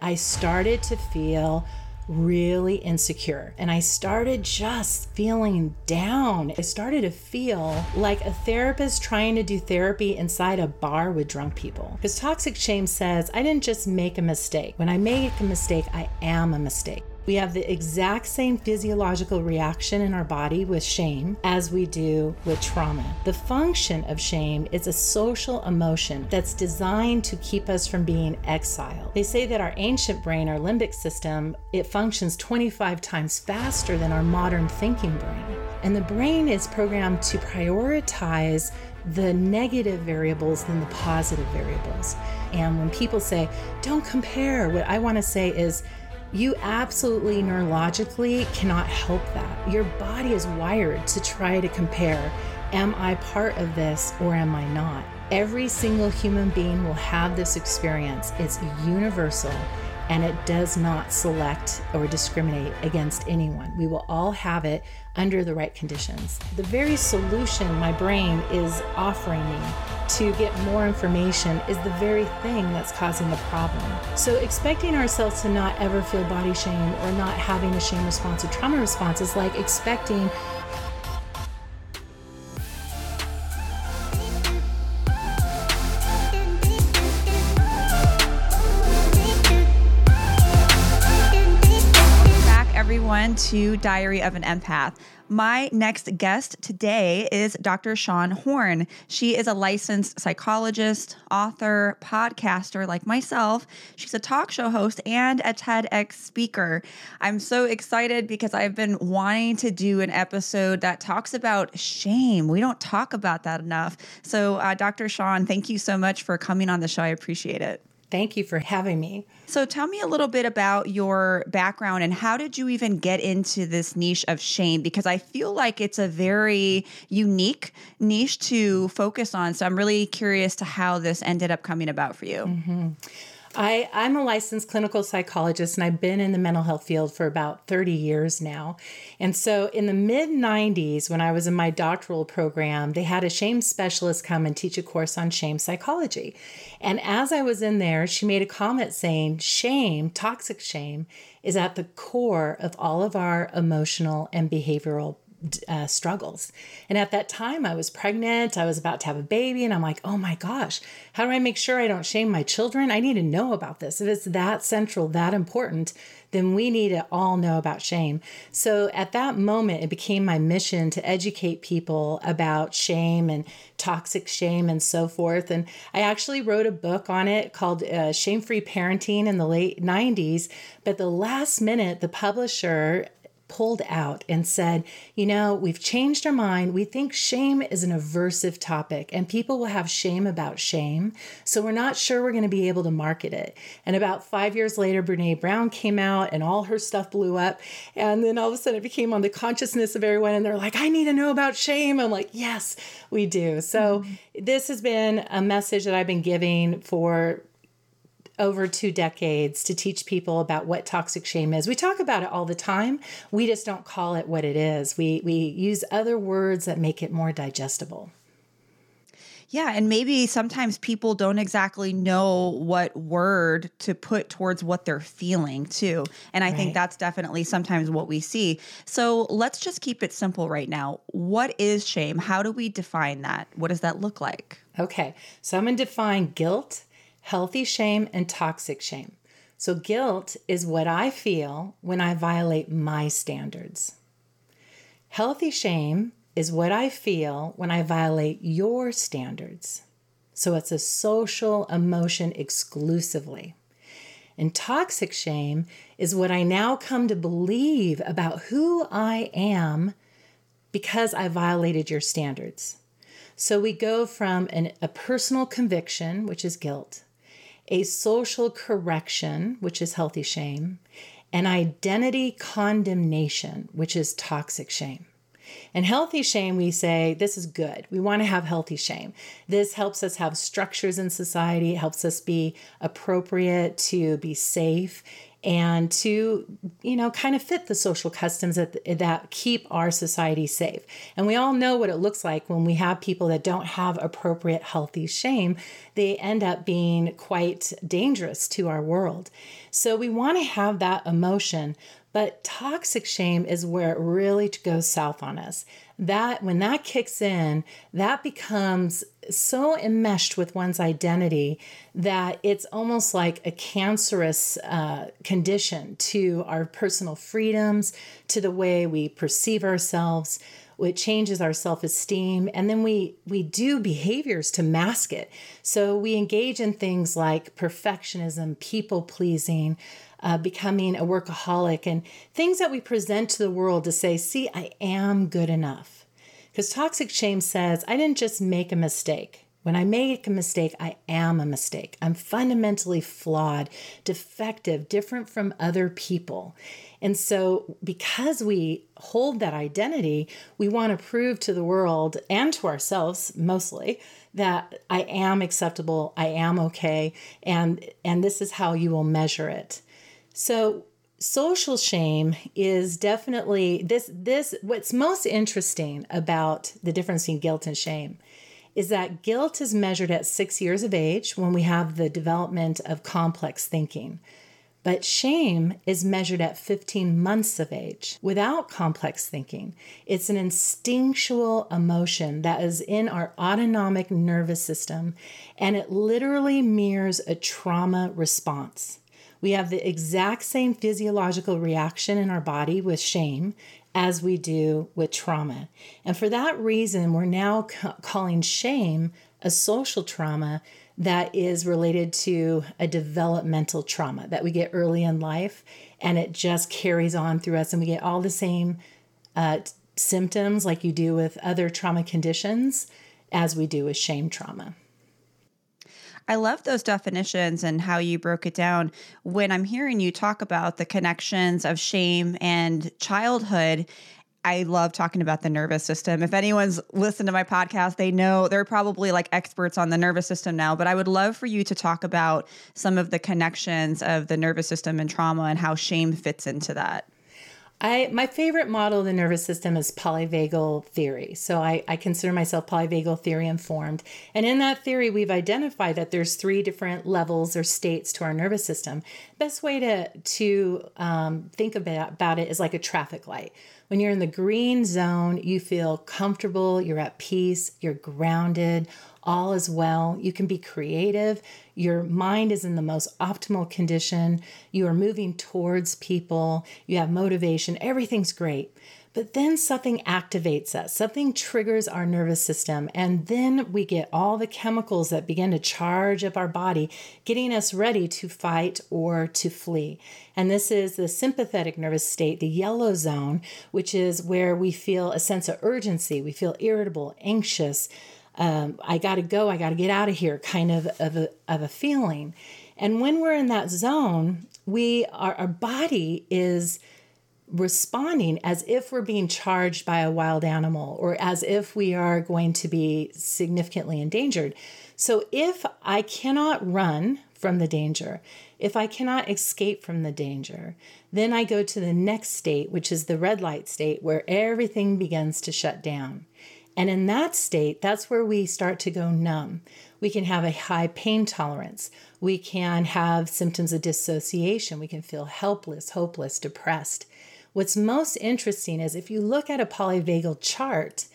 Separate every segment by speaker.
Speaker 1: I started to feel really insecure and I started just feeling down. I started to feel like a therapist trying to do therapy inside a bar with drunk people. Because toxic shame says, I didn't just make a mistake. When I make a mistake, I am a mistake. We have the exact same physiological reaction in our body with shame as we do with trauma. The function of shame is a social emotion that's designed to keep us from being exiled. They say that our ancient brain, our limbic system, it functions 25 times faster than our modern thinking brain. And the brain is programmed to prioritize the negative variables than the positive variables. And when people say, don't compare, what I want to say is, you absolutely neurologically cannot help that. Your body is wired to try to compare am I part of this or am I not? Every single human being will have this experience. It's universal and it does not select or discriminate against anyone. We will all have it under the right conditions. The very solution my brain is offering me to get more information is the very thing that's causing the problem. So, expecting ourselves to not ever feel body shame or not having a shame response or trauma response is like expecting Back
Speaker 2: everyone to Diary of an Empath. My next guest today is Dr. Sean Horn. She is a licensed psychologist, author, podcaster like myself. She's a talk show host and a TEDx speaker. I'm so excited because I've been wanting to do an episode that talks about shame. We don't talk about that enough. So, uh, Dr. Sean, thank you so much for coming on the show. I appreciate it.
Speaker 1: Thank you for having me.
Speaker 2: So, tell me a little bit about your background and how did you even get into this niche of shame? Because I feel like it's a very unique niche to focus on. So, I'm really curious to how this ended up coming about for you.
Speaker 1: Mm-hmm. I, I'm a licensed clinical psychologist and I've been in the mental health field for about 30 years now. And so in the mid 90s, when I was in my doctoral program, they had a shame specialist come and teach a course on shame psychology. And as I was in there, she made a comment saying, shame, toxic shame, is at the core of all of our emotional and behavioral uh, struggles. And at that time, I was pregnant. I was about to have a baby, and I'm like, oh my gosh, how do I make sure I don't shame my children? I need to know about this. If it's that central, that important, then we need to all know about shame. So at that moment, it became my mission to educate people about shame and toxic shame and so forth. And I actually wrote a book on it called uh, Shame Free Parenting in the late 90s. But the last minute, the publisher pulled out and said, You know, we've changed our mind. We think shame is an aversive topic and people will have shame about shame. So we're not sure we're going to be able to market it. And about five years later, Brene Brown came out and all her stuff blew up. And then all of a sudden it became on the consciousness of everyone. And they're like, I need to know about shame. I'm like, Yes, we do. So mm-hmm. this has been a message that I've been giving for over two decades to teach people about what toxic shame is. We talk about it all the time. We just don't call it what it is. We we use other words that make it more digestible.
Speaker 2: Yeah, and maybe sometimes people don't exactly know what word to put towards what they're feeling too. And I right. think that's definitely sometimes what we see. So let's just keep it simple right now. What is shame? How do we define that? What does that look like?
Speaker 1: Okay, so I'm going to define guilt healthy shame and toxic shame. So, guilt is what I feel when I violate my standards. Healthy shame is what I feel when I violate your standards. So, it's a social emotion exclusively. And toxic shame is what I now come to believe about who I am because I violated your standards. So we go from an, a personal conviction, which is guilt, a social correction, which is healthy shame, and identity condemnation, which is toxic shame. And healthy shame, we say this is good. We want to have healthy shame. This helps us have structures in society, it helps us be appropriate to be safe. And to you know kind of fit the social customs that that keep our society safe. And we all know what it looks like when we have people that don't have appropriate healthy shame. They end up being quite dangerous to our world. So we want to have that emotion but toxic shame is where it really goes south on us that when that kicks in that becomes so enmeshed with one's identity that it's almost like a cancerous uh, condition to our personal freedoms, to the way we perceive ourselves. It changes our self-esteem, and then we we do behaviors to mask it. So we engage in things like perfectionism, people pleasing, uh, becoming a workaholic, and things that we present to the world to say, "See, I am good enough." Because toxic shame says, I didn't just make a mistake. When I make a mistake, I am a mistake. I'm fundamentally flawed, defective, different from other people. And so, because we hold that identity, we want to prove to the world and to ourselves mostly that I am acceptable, I am okay, and and this is how you will measure it. So, social shame is definitely this this what's most interesting about the difference between guilt and shame is that guilt is measured at 6 years of age when we have the development of complex thinking but shame is measured at 15 months of age without complex thinking. It's an instinctual emotion that is in our autonomic nervous system, and it literally mirrors a trauma response. We have the exact same physiological reaction in our body with shame as we do with trauma. And for that reason, we're now ca- calling shame a social trauma that is related to a developmental trauma that we get early in life and it just carries on through us and we get all the same uh, symptoms like you do with other trauma conditions as we do with shame trauma.
Speaker 2: I love those definitions and how you broke it down. When I'm hearing you talk about the connections of shame and childhood, I love talking about the nervous system. If anyone's listened to my podcast, they know they're probably like experts on the nervous system now, but I would love for you to talk about some of the connections of the nervous system and trauma and how shame fits into that.
Speaker 1: I my favorite model of the nervous system is polyvagal theory. So I, I consider myself polyvagal theory informed. And in that theory, we've identified that there's three different levels or states to our nervous system. Best way to to um, think about, about it is like a traffic light. When you're in the green zone, you feel comfortable, you're at peace, you're grounded, all is well. You can be creative. Your mind is in the most optimal condition. You are moving towards people. You have motivation. Everything's great. But then something activates us, something triggers our nervous system, and then we get all the chemicals that begin to charge up our body, getting us ready to fight or to flee. And this is the sympathetic nervous state, the yellow zone, which is where we feel a sense of urgency, we feel irritable, anxious um, I got to go, I got to get out of here kind of, of, a, of a feeling. And when we're in that zone, we our, our body is responding as if we're being charged by a wild animal or as if we are going to be significantly endangered. So if I cannot run from the danger, if I cannot escape from the danger, then I go to the next state, which is the red light state, where everything begins to shut down. And in that state, that's where we start to go numb. We can have a high pain tolerance. We can have symptoms of dissociation. We can feel helpless, hopeless, depressed. What's most interesting is if you look at a polyvagal chart,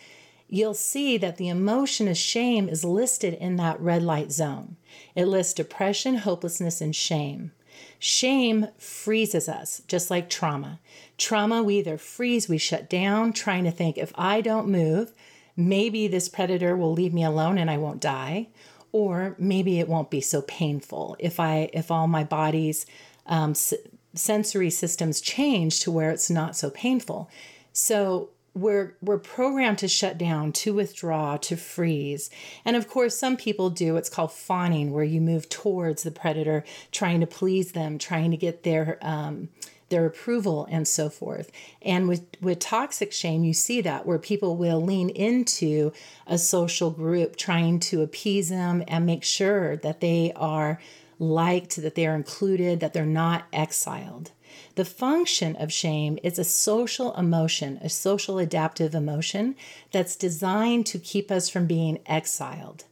Speaker 1: you'll see that the emotion of shame is listed in that red light zone. It lists depression, hopelessness, and shame. Shame freezes us, just like trauma. Trauma, we either freeze, we shut down, trying to think if I don't move, maybe this predator will leave me alone and I won't die, or maybe it won't be so painful if I if all my body's um, s- sensory systems change to where it's not so painful. So we're we're programmed to shut down, to withdraw, to freeze. And of course, some people do what's called fawning, where you move towards the predator, trying to please them, trying to get their um, their approval and so forth. And with, with toxic shame, you see that where people will lean into a social group trying to appease them and make sure that they are liked, that they are included, that they're not exiled. The function of shame is a social emotion, a social adaptive emotion that's designed to keep us from being exiled.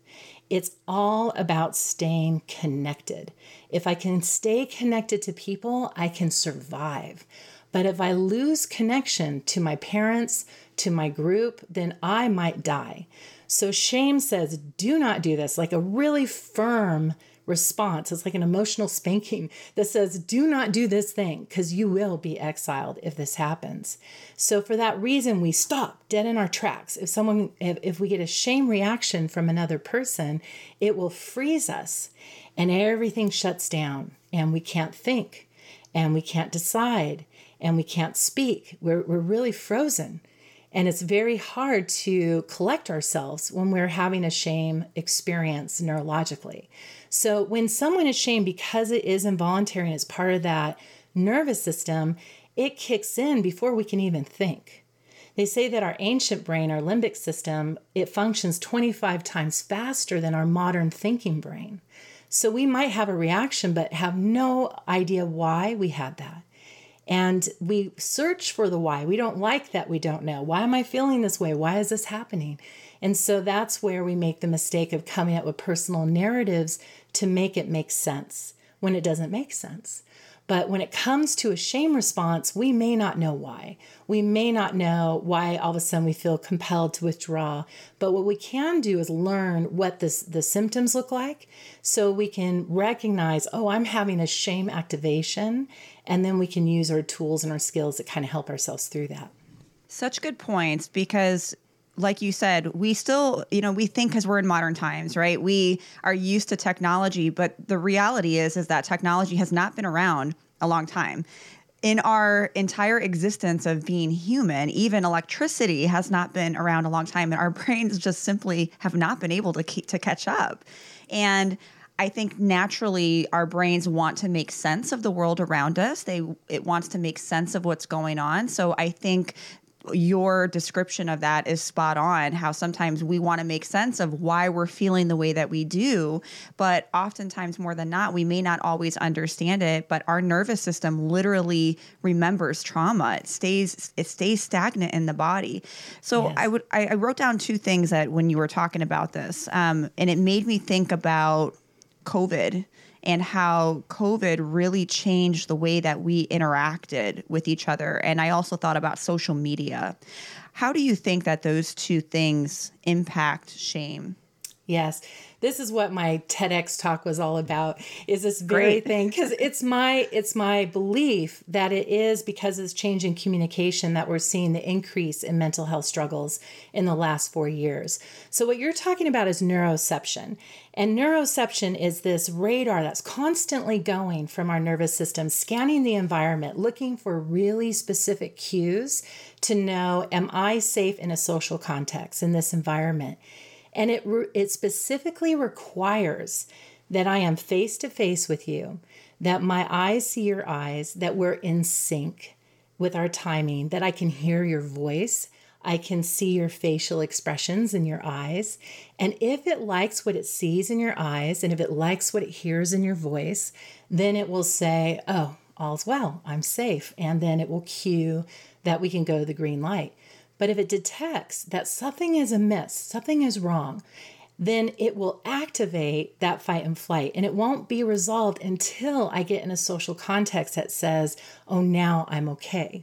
Speaker 1: It's all about staying connected. If I can stay connected to people, I can survive. But if I lose connection to my parents, to my group, then I might die. So shame says, do not do this, like a really firm response. It's like an emotional spanking that says, do not do this thing because you will be exiled if this happens. So, for that reason, we stop dead in our tracks. If someone, if, if we get a shame reaction from another person, it will freeze us and everything shuts down and we can't think and we can't decide and we can't speak. We're, we're really frozen. And it's very hard to collect ourselves when we're having a shame experience neurologically. So when someone is shamed because it is involuntary and it's part of that nervous system, it kicks in before we can even think. They say that our ancient brain, our limbic system, it functions 25 times faster than our modern thinking brain. So we might have a reaction but have no idea why we had that. And we search for the why. We don't like that we don't know. Why am I feeling this way? Why is this happening? And so that's where we make the mistake of coming up with personal narratives to make it make sense when it doesn't make sense. But when it comes to a shame response, we may not know why. We may not know why all of a sudden we feel compelled to withdraw. But what we can do is learn what this, the symptoms look like so we can recognize, oh, I'm having a shame activation. And then we can use our tools and our skills to kind of help ourselves through that.
Speaker 2: Such good points because like you said, we still, you know, we think because we're in modern times, right? We are used to technology, but the reality is, is that technology has not been around a long time. In our entire existence of being human, even electricity has not been around a long time, and our brains just simply have not been able to keep to catch up. And I think naturally our brains want to make sense of the world around us. They it wants to make sense of what's going on. So I think your description of that is spot on how sometimes we want to make sense of why we're feeling the way that we do but oftentimes more than not we may not always understand it but our nervous system literally remembers trauma. It stays it stays stagnant in the body. So yes. i would I, I, wrote down two things that when you were talking about this um, and it made me think about covid and how COVID really changed the way that we interacted with each other. And I also thought about social media. How do you think that those two things impact shame?
Speaker 1: Yes this is what my TEDx talk was all about is this very Great. thing because it's my it's my belief that it is because of this change in communication that we're seeing the increase in mental health struggles in the last 4 years. So what you're talking about is neuroception. And neuroception is this radar that's constantly going from our nervous system, scanning the environment, looking for really specific cues to know am I safe in a social context in this environment? And it, it specifically requires that I am face to face with you, that my eyes see your eyes, that we're in sync with our timing, that I can hear your voice, I can see your facial expressions in your eyes. And if it likes what it sees in your eyes, and if it likes what it hears in your voice, then it will say, Oh, all's well, I'm safe. And then it will cue that we can go to the green light. But if it detects that something is amiss, something is wrong, then it will activate that fight and flight. And it won't be resolved until I get in a social context that says, oh, now I'm okay.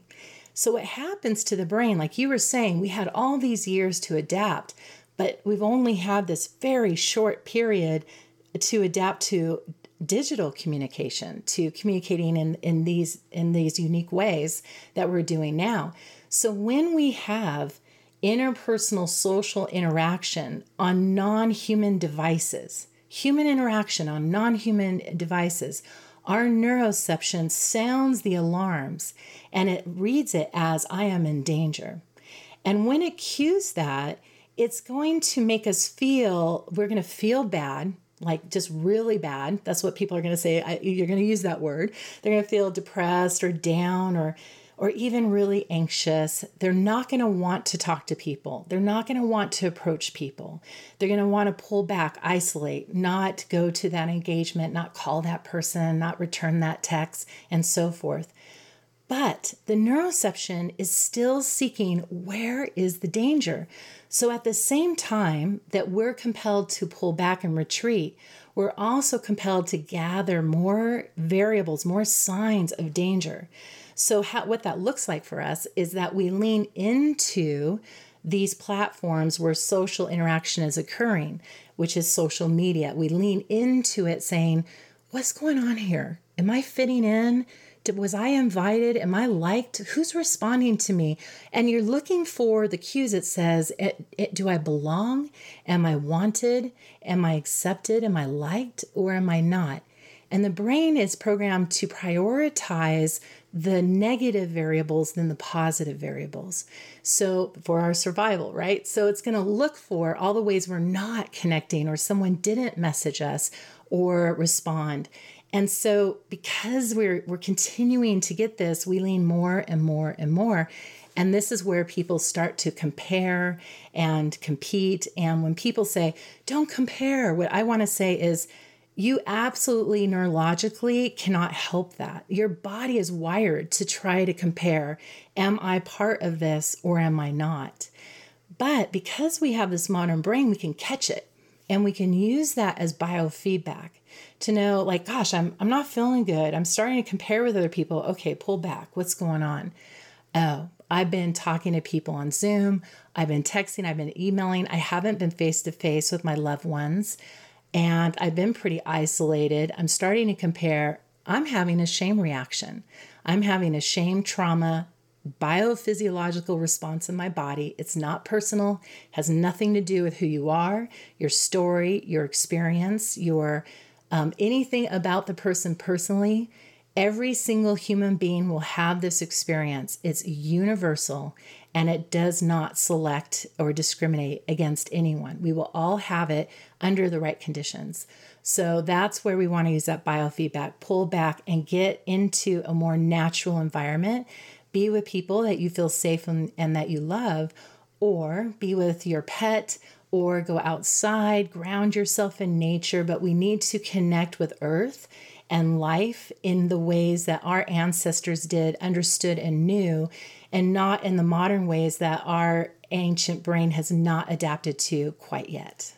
Speaker 1: So, what happens to the brain, like you were saying, we had all these years to adapt, but we've only had this very short period to adapt to digital communication to communicating in, in these in these unique ways that we're doing now so when we have interpersonal social interaction on non human devices, human interaction on non human devices, our neuroception sounds the alarms and it reads it as I am in danger. And when it cues that, it's going to make us feel, we're going to feel bad, like just really bad. That's what people are going to say. I, you're going to use that word. They're going to feel depressed or down or or even really anxious, they're not going to want to talk to people. They're not going to want to approach people. They're going to want to pull back, isolate, not go to that engagement, not call that person, not return that text, and so forth. But the neuroception is still seeking where is the danger. So at the same time that we're compelled to pull back and retreat, we're also compelled to gather more variables, more signs of danger. So, how, what that looks like for us is that we lean into these platforms where social interaction is occurring, which is social media. We lean into it saying, What's going on here? Am I fitting in? Was I invited? Am I liked? Who's responding to me? And you're looking for the cues that says, it, it, Do I belong? Am I wanted? Am I accepted? Am I liked? Or am I not? And the brain is programmed to prioritize the negative variables than the positive variables. So, for our survival, right? So, it's going to look for all the ways we're not connecting or someone didn't message us or respond. And so, because we're, we're continuing to get this, we lean more and more and more. And this is where people start to compare and compete. And when people say, don't compare, what I want to say is, you absolutely neurologically cannot help that. Your body is wired to try to compare am I part of this or am I not? But because we have this modern brain, we can catch it and we can use that as biofeedback to know like gosh I'm I'm not feeling good. I'm starting to compare with other people. Okay, pull back. What's going on? Oh, I've been talking to people on Zoom. I've been texting, I've been emailing. I haven't been face to face with my loved ones and I've been pretty isolated. I'm starting to compare. I'm having a shame reaction. I'm having a shame trauma biophysiological response in my body. It's not personal, has nothing to do with who you are, your story, your experience, your um, anything about the person personally. Every single human being will have this experience. It's universal and it does not select or discriminate against anyone. We will all have it under the right conditions. So that's where we want to use that biofeedback, pull back and get into a more natural environment. Be with people that you feel safe and, and that you love, or be with your pet, or go outside, ground yourself in nature. But we need to connect with earth and life in the ways that our ancestors did, understood, and knew, and not in the modern ways that our ancient brain has not adapted to quite yet.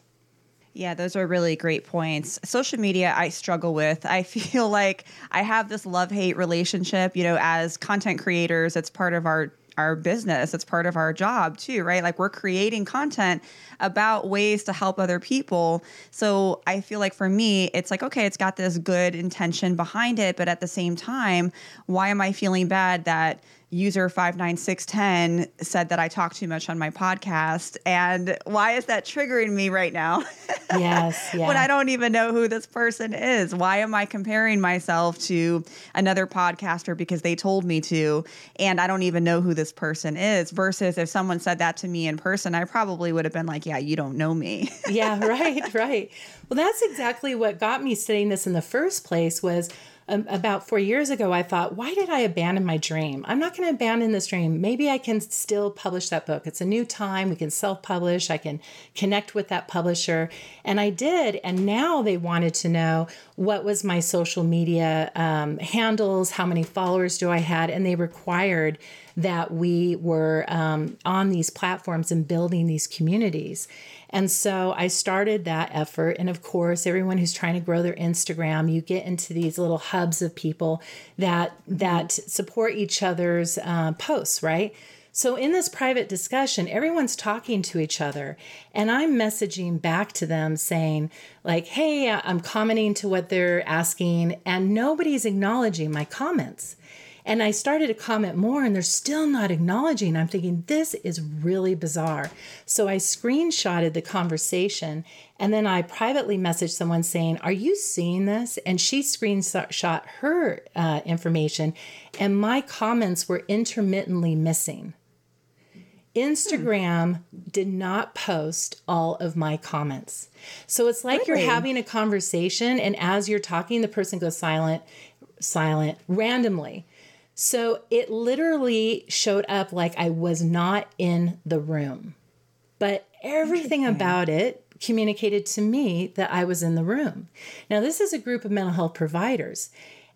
Speaker 2: Yeah, those are really great points. Social media, I struggle with. I feel like I have this love hate relationship. You know, as content creators, it's part of our our business. It's part of our job too, right? Like we're creating content about ways to help other people. So I feel like for me, it's like, okay, it's got this good intention behind it. But at the same time, why am I feeling bad that user 59610 said that I talk too much on my podcast. And why is that triggering me right now?
Speaker 1: Yes. Yeah.
Speaker 2: when I don't even know who this person is. Why am I comparing myself to another podcaster because they told me to? And I don't even know who this person is. Versus if someone said that to me in person, I probably would have been like, yeah, you don't know me.
Speaker 1: yeah, right, right. Well, that's exactly what got me saying this in the first place was um, about four years ago, I thought, why did I abandon my dream? I'm not going to abandon this dream. Maybe I can still publish that book. It's a new time. We can self publish. I can connect with that publisher. And I did. And now they wanted to know what was my social media um, handles, how many followers do I had, and they required that we were um, on these platforms and building these communities. And so I started that effort. And of course, everyone who's trying to grow their Instagram, you get into these little hubs of people that that support each other's uh, posts, right? So, in this private discussion, everyone's talking to each other, and I'm messaging back to them saying, like, hey, I'm commenting to what they're asking, and nobody's acknowledging my comments. And I started to comment more, and they're still not acknowledging. I'm thinking, this is really bizarre. So I screenshotted the conversation, and then I privately messaged someone saying, Are you seeing this? And she screenshot her uh, information, and my comments were intermittently missing. Instagram hmm. did not post all of my comments. So it's like really? you're having a conversation, and as you're talking, the person goes silent, silent randomly. So it literally showed up like I was not in the room. But everything about it communicated to me that I was in the room. Now, this is a group of mental health providers.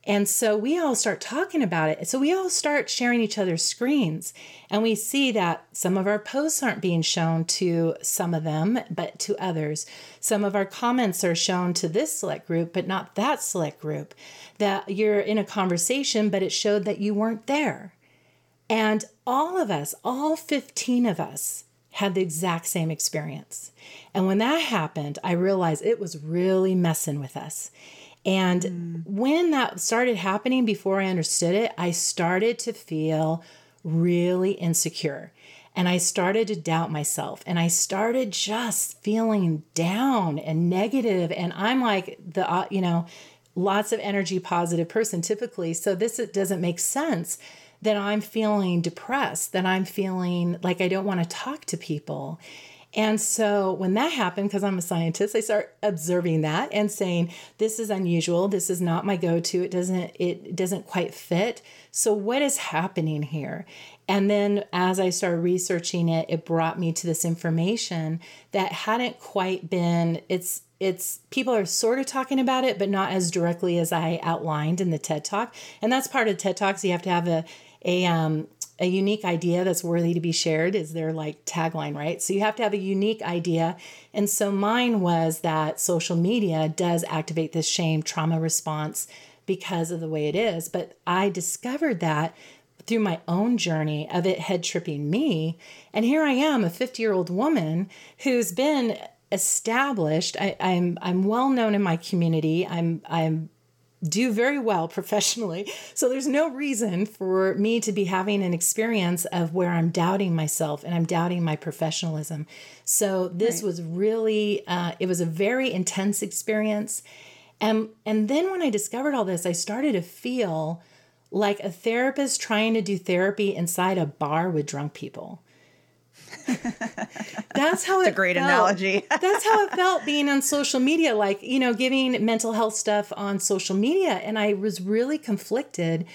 Speaker 1: And so we all start talking about it. So we all start sharing each other's screens. And we see that some of our posts aren't being shown to some of them, but to others. Some of our comments are shown to this select group, but not that select group. That you're in a conversation, but it showed that you weren't there. And all of us, all 15 of us, had the exact same experience. And when that happened, I realized it was really messing with us. And mm. when that started happening before I understood it, I started to feel really insecure. And I started to doubt myself and I started just feeling down and negative. And I'm like the, uh, you know, lots of energy positive person typically. So this it doesn't make sense that I'm feeling depressed, that I'm feeling like I don't want to talk to people. And so when that happened, because I'm a scientist, I start observing that and saying, this is unusual. This is not my go-to. It doesn't, it doesn't quite fit. So what is happening here? And then as I started researching it, it brought me to this information that hadn't quite been, it's it's people are sort of talking about it, but not as directly as I outlined in the TED Talk. And that's part of TED Talks. You have to have a a um, a unique idea that's worthy to be shared is their like tagline, right? So you have to have a unique idea. And so mine was that social media does activate this shame trauma response because of the way it is. But I discovered that through my own journey of it head tripping me. And here I am, a 50 year old woman who's been established. I, am I'm, I'm well known in my community. I'm I'm do very well professionally. So there's no reason for me to be having an experience of where I'm doubting myself and I'm doubting my professionalism. So this right. was really uh, it was a very intense experience. And and then when I discovered all this, I started to feel like a therapist trying to do therapy inside a bar with drunk people. That's how
Speaker 2: it's
Speaker 1: it
Speaker 2: a great
Speaker 1: felt.
Speaker 2: analogy.
Speaker 1: That's how it felt being on social media, like, you know, giving mental health stuff on social media. And I was really conflicted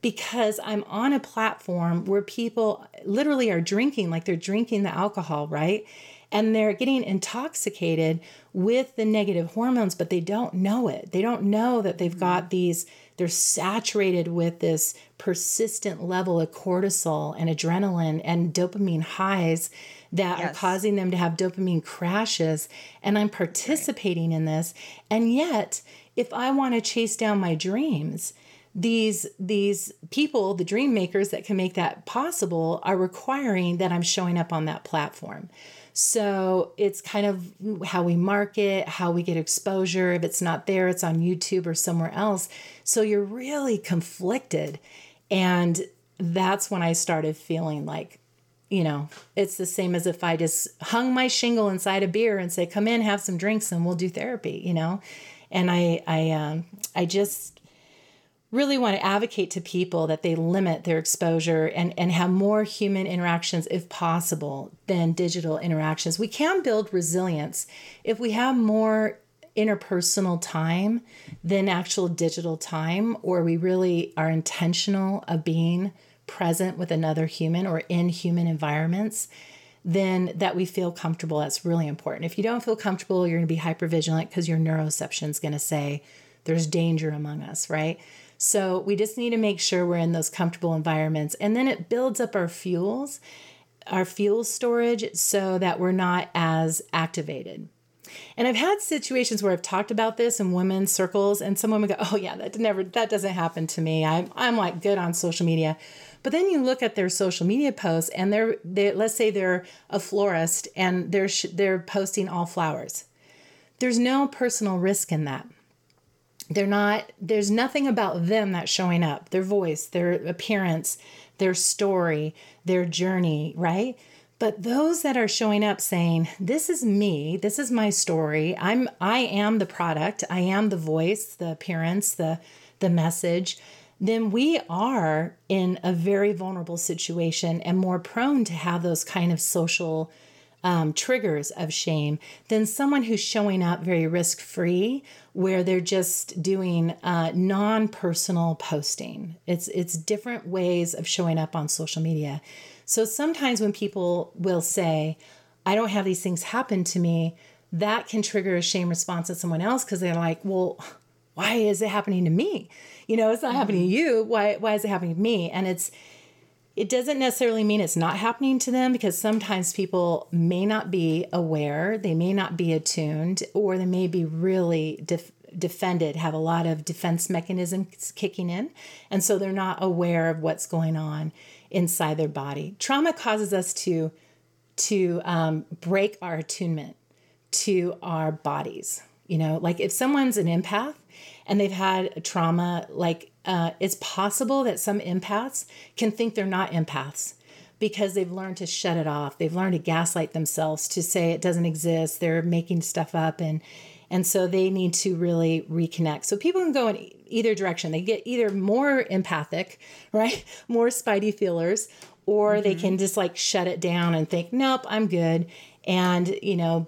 Speaker 1: because I'm on a platform where people literally are drinking, like they're drinking the alcohol, right? And they're getting intoxicated with the negative hormones, but they don't know it. They don't know that they've got these they're saturated with this persistent level of cortisol and adrenaline and dopamine highs that yes. are causing them to have dopamine crashes. And I'm participating right. in this. And yet, if I want to chase down my dreams, these these people the dream makers that can make that possible are requiring that i'm showing up on that platform so it's kind of how we market, how we get exposure. If it's not there, it's on YouTube or somewhere else. So you're really conflicted. And that's when I started feeling like, you know, it's the same as if I just hung my shingle inside a beer and say, "Come in, have some drinks, and we'll do therapy." You know, and I, I, um, I just really want to advocate to people that they limit their exposure and, and have more human interactions if possible than digital interactions. We can build resilience if we have more interpersonal time than actual digital time, or we really are intentional of being present with another human or in human environments then that we feel comfortable. That's really important. If you don't feel comfortable you're going to be hyper vigilant because your neuroception is going to say there's danger among us right so we just need to make sure we're in those comfortable environments. And then it builds up our fuels, our fuel storage, so that we're not as activated. And I've had situations where I've talked about this in women's circles, and some women go, "Oh yeah, that never, that doesn't happen to me. I'm, I'm like good on social media." But then you look at their social media posts, and they're, they, let's say they're a florist, and they're they're posting all flowers. There's no personal risk in that they're not there's nothing about them that's showing up. Their voice their appearance their story their journey right? But those that are showing up saying this is me this is my story. I'm i am the product. I am the voice the appearance the the message then we are in a very vulnerable situation and more prone to have those kind of social um, triggers of shame than someone who's showing up very risk free, where they're just doing uh, non personal posting. It's it's different ways of showing up on social media. So sometimes when people will say, "I don't have these things happen to me," that can trigger a shame response at someone else because they're like, "Well." Why is it happening to me? You know, it's not happening to you. Why why is it happening to me? And it's it doesn't necessarily mean it's not happening to them because sometimes people may not be aware, they may not be attuned, or they may be really def- defended, have a lot of defense mechanisms kicking in. And so they're not aware of what's going on inside their body. Trauma causes us to, to um, break our attunement to our bodies. You know, like if someone's an empath and they've had trauma, like uh, it's possible that some empaths can think they're not empaths because they've learned to shut it off. They've learned to gaslight themselves to say it doesn't exist. They're making stuff up and and so they need to really reconnect. So people can go in either direction. They get either more empathic, right? More spidey feelers, or mm-hmm. they can just like shut it down and think, "Nope, I'm good." And, you know,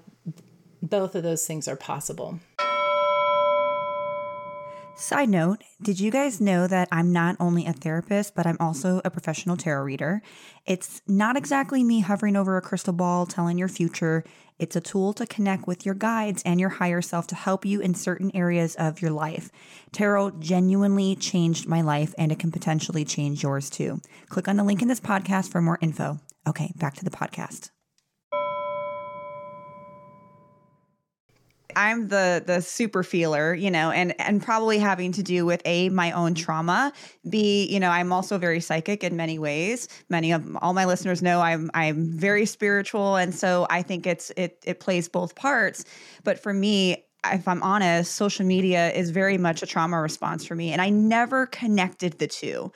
Speaker 1: both of those things are possible.
Speaker 2: Side note, did you guys know that I'm not only a therapist, but I'm also a professional tarot reader? It's not exactly me hovering over a crystal ball telling your future. It's a tool to connect with your guides and your higher self to help you in certain areas of your life. Tarot genuinely changed my life and it can potentially change yours too. Click on the link in this podcast for more info. Okay, back to the podcast. I'm the the super feeler, you know, and and probably having to do with a my own mm-hmm. trauma. B, you know, I'm also very psychic in many ways. Many of all my listeners know I'm I'm very spiritual, and so I think it's it it plays both parts. But for me, if I'm honest, social media is very much a trauma response for me, and I never connected the two.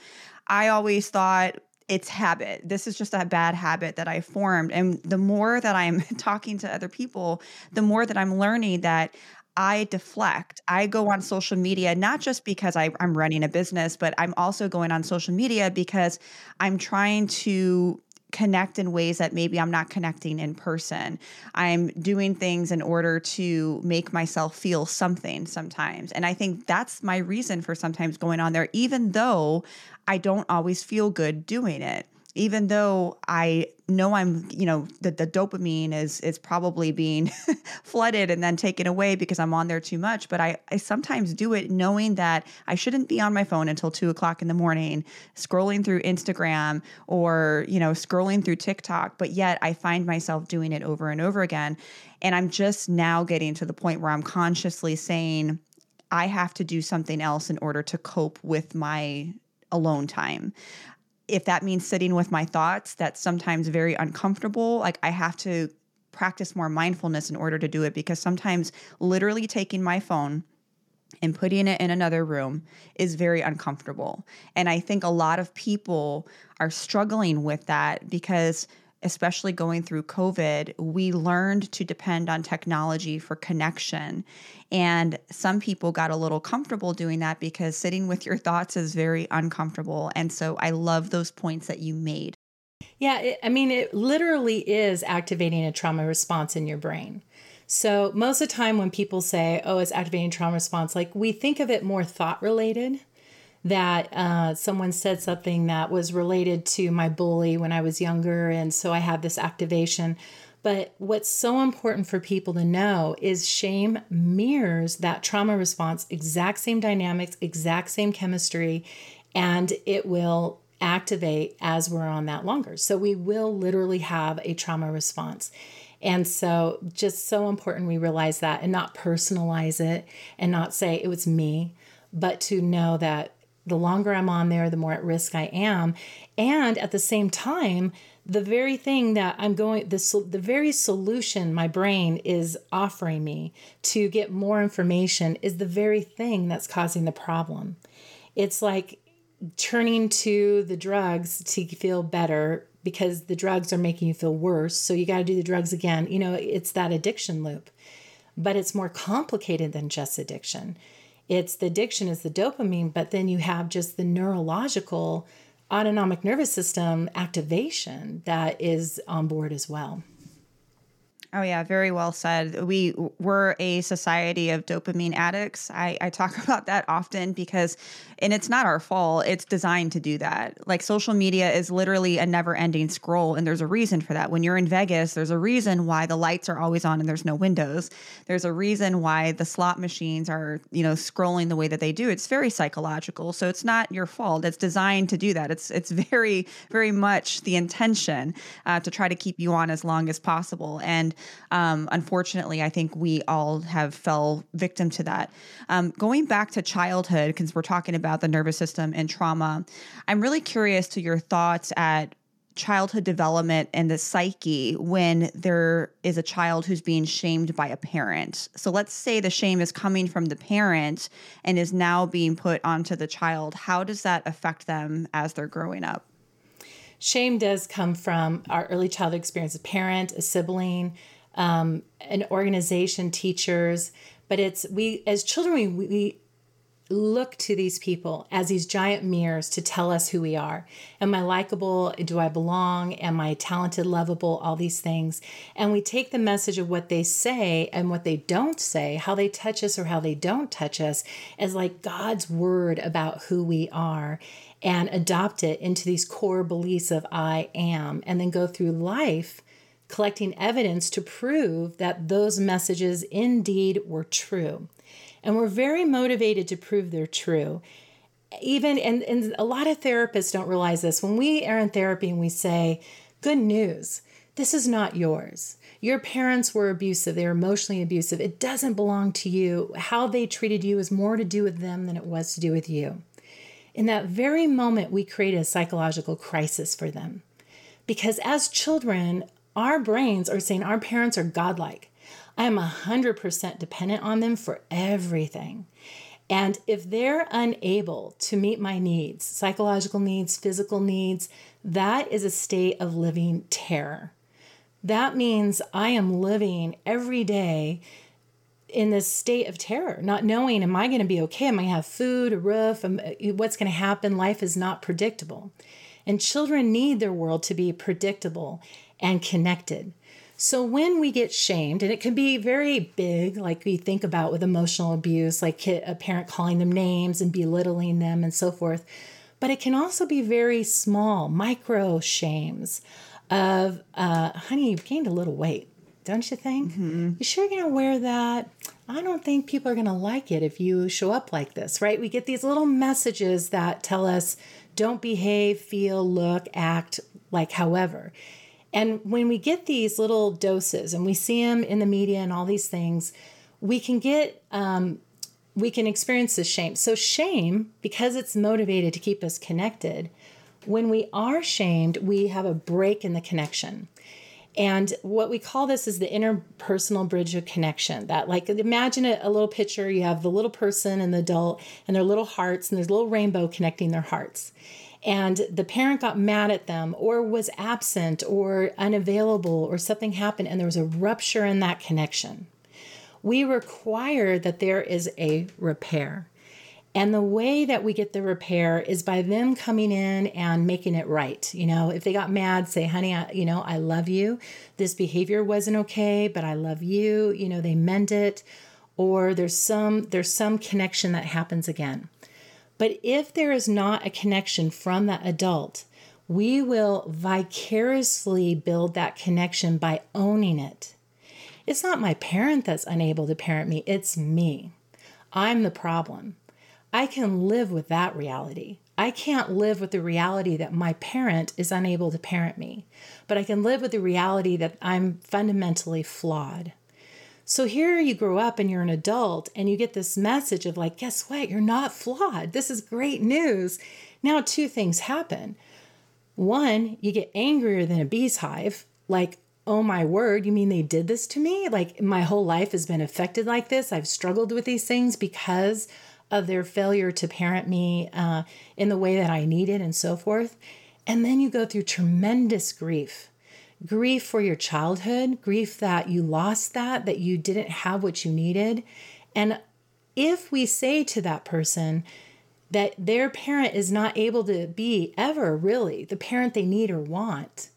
Speaker 2: I always thought it's habit. This is just a bad habit that I formed. And the more that I'm talking to other people, the more that I'm learning that I deflect. I go on social media not just because I, am running a business, but I'm also going on social media because I'm trying to connect in ways that maybe I'm not connecting in person. I'm doing things in order to make myself feel something sometimes. And I think that's my reason for sometimes going on there, even though I don't always feel good doing it. Even though I know I'm, you know, that the dopamine is is probably being flooded and then taken away because I'm on there too much. But I, I sometimes do it knowing that I shouldn't be on my phone until two o'clock in the morning, scrolling through Instagram or, you know, scrolling through TikTok. But yet I find myself doing it over and over again. And I'm just now getting to the point where I'm consciously saying, I have to do something else in order to cope with my alone time. If that means sitting with my thoughts, that's sometimes very uncomfortable. Like I have to practice more mindfulness in order to do it because sometimes literally taking my phone and putting it in another room is very uncomfortable. And I think a lot of people are struggling with that because especially going through COVID, we learned to depend on technology for connection. And some people got a little comfortable doing that because sitting with your thoughts is very uncomfortable. And so I love those points that you made.
Speaker 1: Yeah, it, I mean, it literally is activating a trauma response in your brain. So, most of the time when people say, oh, it's activating trauma response, like we think of it more thought related that uh, someone said something that was related to my bully when I was younger. And so I had this activation. But what's so important for people to know is shame mirrors that trauma response, exact same dynamics, exact same chemistry, and it will activate as we're on that longer. So we will literally have a trauma response. And so, just so important we realize that and not personalize it and not say it was me, but to know that the longer I'm on there, the more at risk I am. And at the same time, the very thing that I'm going, the, the very solution my brain is offering me to get more information is the very thing that's causing the problem. It's like turning to the drugs to feel better because the drugs are making you feel worse. So you got to do the drugs again. You know, it's that addiction loop, but it's more complicated than just addiction it's the addiction is the dopamine, but then you have just the neurological autonomic nervous system activation that is on board as well.
Speaker 2: Oh yeah, very well said. We we're a society of dopamine addicts. I, I talk about that often because and it's not our fault. It's designed to do that. Like social media is literally a never-ending scroll and there's a reason for that. When you're in Vegas, there's a reason why the lights are always on and there's no windows. There's a reason why the slot machines are, you know, scrolling the way that they do. It's very psychological. So it's not your fault. It's designed to do that. It's it's very very much the intention uh, to try to keep you on as long as possible. And um, unfortunately, I think we all have fell victim to that. Um, going back to childhood, because we're talking about the nervous system and trauma, I'm really curious to your thoughts at childhood development and the psyche when there is a child who's being shamed by a parent. So let's say the shame is coming from the parent and is now being put onto the child. How does that affect them as they're growing up?
Speaker 1: Shame does come from our early childhood experience, a parent, a sibling, um, an organization, teachers. But it's we as children we, we look to these people as these giant mirrors to tell us who we are. Am I likable? Do I belong? Am I talented, lovable? All these things. And we take the message of what they say and what they don't say, how they touch us or how they don't touch us, as like God's word about who we are and adopt it into these core beliefs of I am, and then go through life collecting evidence to prove that those messages indeed were true. And we're very motivated to prove they're true. Even, and, and a lot of therapists don't realize this. When we are in therapy and we say, Good news, this is not yours. Your parents were abusive, they're emotionally abusive. It doesn't belong to you. How they treated you is more to do with them than it was to do with you. In that very moment, we create a psychological crisis for them. Because as children, our brains are saying our parents are godlike. I am 100% dependent on them for everything. And if they're unable to meet my needs, psychological needs, physical needs, that is a state of living terror. That means I am living every day in this state of terror, not knowing, am I going to be okay? Am I going to have food, a roof? Uh, what's going to happen? Life is not predictable. And children need their world to be predictable and connected. So when we get shamed, and it can be very big, like we think about with emotional abuse, like a parent calling them names and belittling them and so forth, but it can also be very small, micro shames of, uh, honey, you've gained a little weight, don't you think? Mm-hmm. You sure you're going to wear that? I don't think people are going to like it if you show up like this, right? We get these little messages that tell us don't behave, feel, look, act like however. And when we get these little doses and we see them in the media and all these things, we can get, um, we can experience this shame. So, shame, because it's motivated to keep us connected, when we are shamed, we have a break in the connection. And what we call this is the interpersonal bridge of connection. That, like, imagine a, a, little picture you have the little person and the adult and their little hearts, and there's a little rainbow connecting their hearts and the parent got mad at them or was absent or unavailable or something happened and there was a rupture in that connection, we require that there is a repair. And the way that we get the repair is by them coming in and making it right. You know, if they got mad, say, honey, I, you know, I love you. This behavior wasn't okay, but I love you. You know, they mend it. Or there's some there's some connection that happens again. But if there is not a connection from that adult, we will vicariously build that connection by owning it. It's not my parent that's unable to parent me, it's me. I'm the problem. I can live with that reality. I can't live with the reality that my parent is unable to parent me, but I can live with the reality that I'm fundamentally flawed. So here you grow up and you're an adult and you get this message of like, guess what? You're not flawed. This is great news. Now, two things happen. One, you get angrier than a bee's hive, like, oh my word, you mean they did this to me? Like, my whole life has been affected like this. I've struggled with these things because of their failure to parent me uh, in the way that I needed and so forth. And then you go through tremendous grief grief for your childhood, grief that you lost that, that you didn't have what you needed. And if we say to that person that their parent is not able to be ever really the parent they need or want,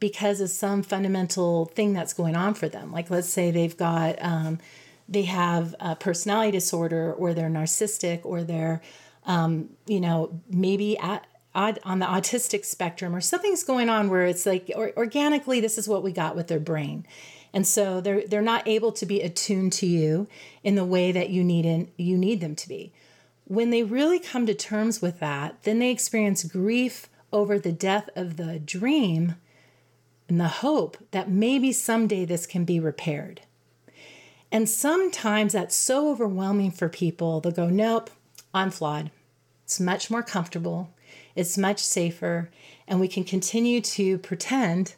Speaker 1: because of some fundamental thing that's going on for them. Like, let's say they've got, um, they have a personality disorder, or they're narcissistic, or they're, um, you know, maybe at, on the autistic spectrum, or something's going on where it's like or, organically, this is what we got with their brain. And so they're they're not able to be attuned to you in the way that you need in, you need them to be. When they really come to terms with that, then they experience grief over the death of the dream and the hope that maybe someday this can be repaired. And sometimes that's so overwhelming for people, they'll go, Nope, I'm flawed. It's much more comfortable, it's much safer, and we can continue to pretend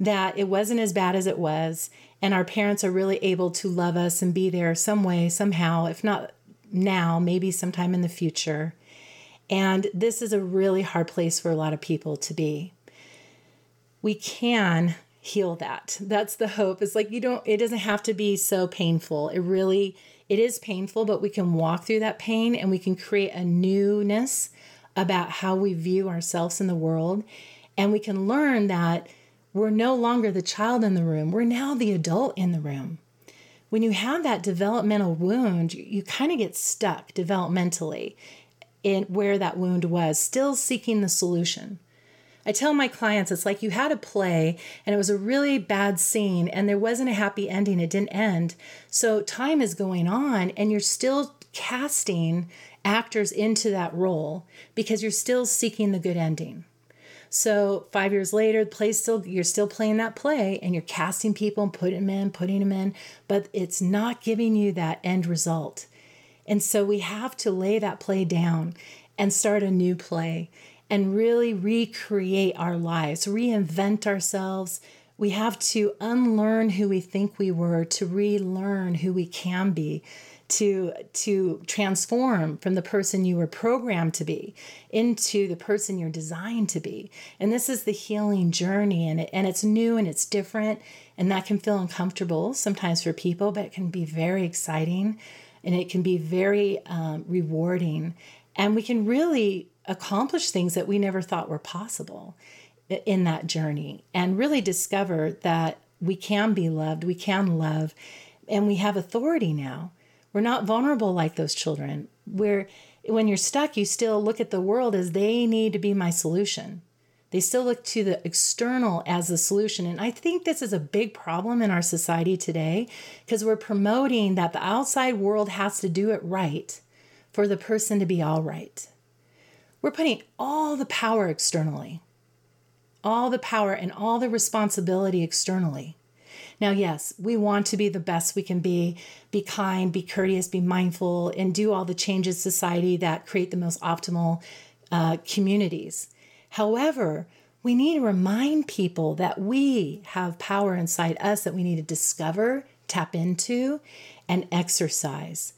Speaker 1: that it wasn't as bad as it was. And our parents are really able to love us and be there some way, somehow, if not now, maybe sometime in the future. And this is a really hard place for a lot of people to be we can heal that. That's the hope. It's like you don't it doesn't have to be so painful. It really it is painful, but we can walk through that pain and we can create a newness about how we view ourselves in the world and we can learn that we're no longer the child in the room. We're now the adult in the room. When you have that developmental wound, you, you kind of get stuck developmentally in where that wound was, still seeking the solution. I tell my clients it's like you had a play and it was a really bad scene and there wasn't a happy ending, it didn't end. So time is going on and you're still casting actors into that role because you're still seeking the good ending. So five years later, the play's still you're still playing that play and you're casting people and putting them in, putting them in, but it's not giving you that end result. And so we have to lay that play down and start a new play and really recreate our lives, reinvent ourselves. We have to unlearn who we think we were to relearn who we can be, to, to transform from the person you were programmed to be into the person you're designed to be. And this is the healing journey, and, it, and it's new and it's different, and that can feel uncomfortable sometimes for people, but it can be very exciting and it can be very um, rewarding. And we can really accomplish things that we never thought were possible in that journey and really discover that we can be loved, we can love, and we have authority now. We're not vulnerable like those children. Where when you're stuck, you still look at the world as they need to be my solution. They still look to the external as the solution. And I think this is a big problem in our society today because we're promoting that the outside world has to do it right for the person to be all right. We're putting all the power externally, all the power and all the responsibility externally. Now, yes, we want to be the best we can be, be kind, be courteous, be mindful, and do all the changes society that create the most optimal uh, communities. However, we need to remind people that we have power inside us that we need to discover, tap into, and exercise.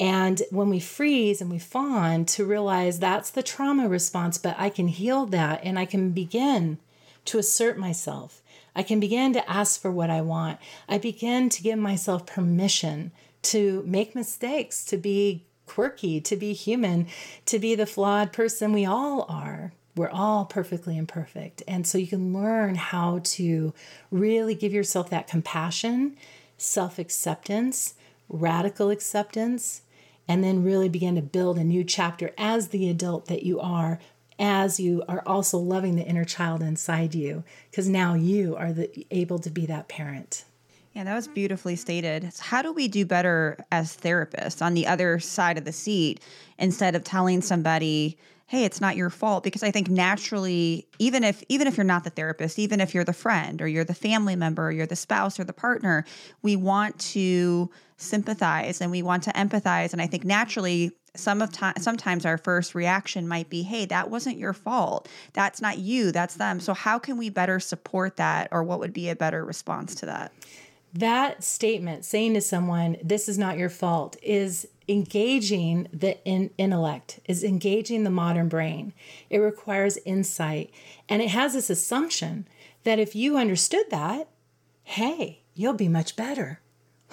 Speaker 1: And when we freeze and we fawn, to realize that's the trauma response, but I can heal that and I can begin to assert myself. I can begin to ask for what I want. I begin to give myself permission to make mistakes, to be quirky, to be human, to be the flawed person we all are. We're all perfectly imperfect. And so you can learn how to really give yourself that compassion, self acceptance, radical acceptance, and then really begin to build a new chapter as the adult that you are as you are also loving the inner child inside you because now you are the, able to be that parent
Speaker 2: yeah that was beautifully stated how do we do better as therapists on the other side of the seat instead of telling somebody hey it's not your fault because i think naturally even if even if you're not the therapist even if you're the friend or you're the family member or you're the spouse or the partner we want to sympathize and we want to empathize. And I think naturally, some of time sometimes our first reaction might be, hey, that wasn't your fault. That's not you, that's them. So how can we better support that or what would be a better response to that?
Speaker 1: That statement, saying to someone, this is not your fault, is engaging the in- intellect, is engaging the modern brain. It requires insight. And it has this assumption that if you understood that, hey, you'll be much better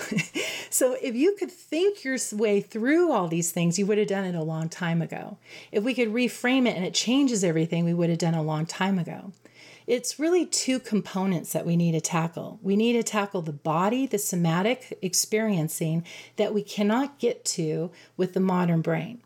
Speaker 1: so if you could think your way through all these things, you would have done it a long time ago. If we could reframe it and it changes everything, we would have done a long time ago. It's really two components that we need to tackle. We need to tackle the body, the somatic experiencing that we cannot get to with the modern brain.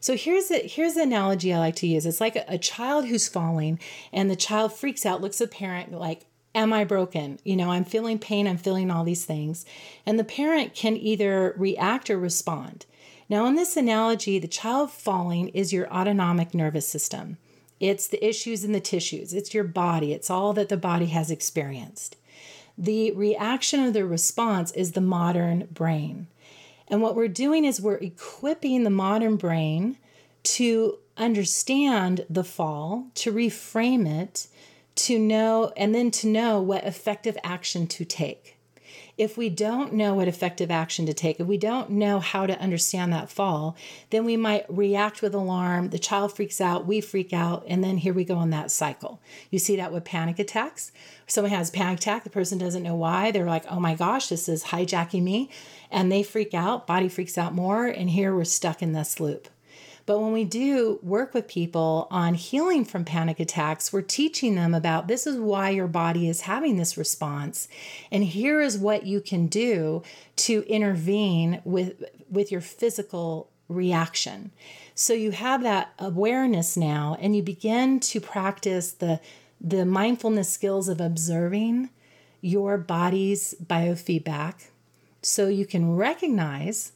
Speaker 1: So here's a here's the analogy I like to use. It's like a, a child who's falling and the child freaks out, looks at the parent like, Am I broken? You know, I'm feeling pain, I'm feeling all these things. And the parent can either react or respond. Now, in this analogy, the child falling is your autonomic nervous system. It's the issues in the tissues, it's your body, it's all that the body has experienced. The reaction of the response is the modern brain. And what we're doing is we're equipping the modern brain to understand the fall, to reframe it, to know, and then to know what effective action to take. If we don't know what effective action to take, if we don't know how to understand that fall, then we might react with alarm. The child freaks out, we freak out, and then here we go in that cycle. You see that with panic attacks. Someone has panic attack, the person doesn't know why. They're like, oh my gosh, this is hijacking me. And they freak out, body freaks out more, and here we're stuck in this loop. But when we do work with people on healing from panic attacks, we're teaching them about this is why your body is having this response. And here is what you can do to intervene with, with your physical reaction. So you have that awareness now, and you begin to practice the, the mindfulness skills of observing your body's biofeedback so you can recognize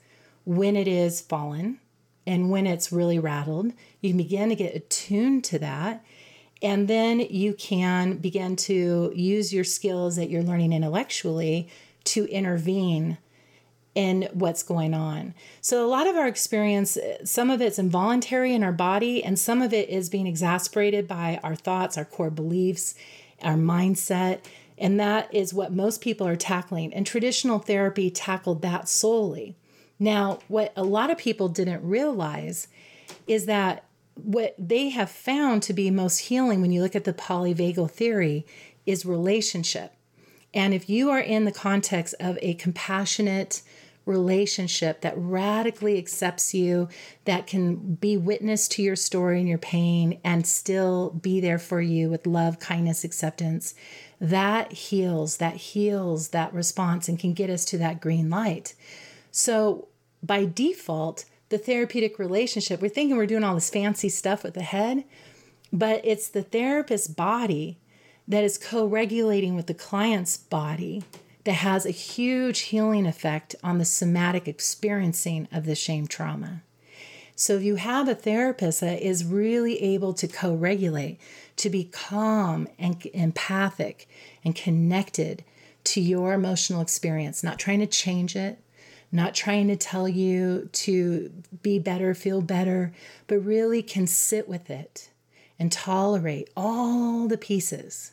Speaker 1: when it is fallen and when it's really rattled, you can begin to get attuned to that. And then you can begin to use your skills that you're learning intellectually to intervene in what's going on. So, a lot of our experience, some of it's involuntary in our body, and some of it is being exasperated by our thoughts, our core beliefs, our mindset. And that is what most people are tackling. And traditional therapy tackled that solely. Now, what a lot of people didn't realize is that what they have found to be most healing when you look at the polyvagal theory is relationship. And if you are in the context of a compassionate relationship that radically accepts you, that can be witness to your story and your pain and still be there for you with love, kindness, acceptance, that heals, that heals that response and can get us to that green light. So, by default, the therapeutic relationship, we're thinking we're doing all this fancy stuff with the head, but it's the therapist's body that is co regulating with the client's body that has a huge healing effect on the somatic experiencing of the shame trauma. So, if you have a therapist that is really able to co regulate, to be calm and empathic and connected to your emotional experience, not trying to change it, not trying to tell you to be better, feel better, but really can sit with it and tolerate all the pieces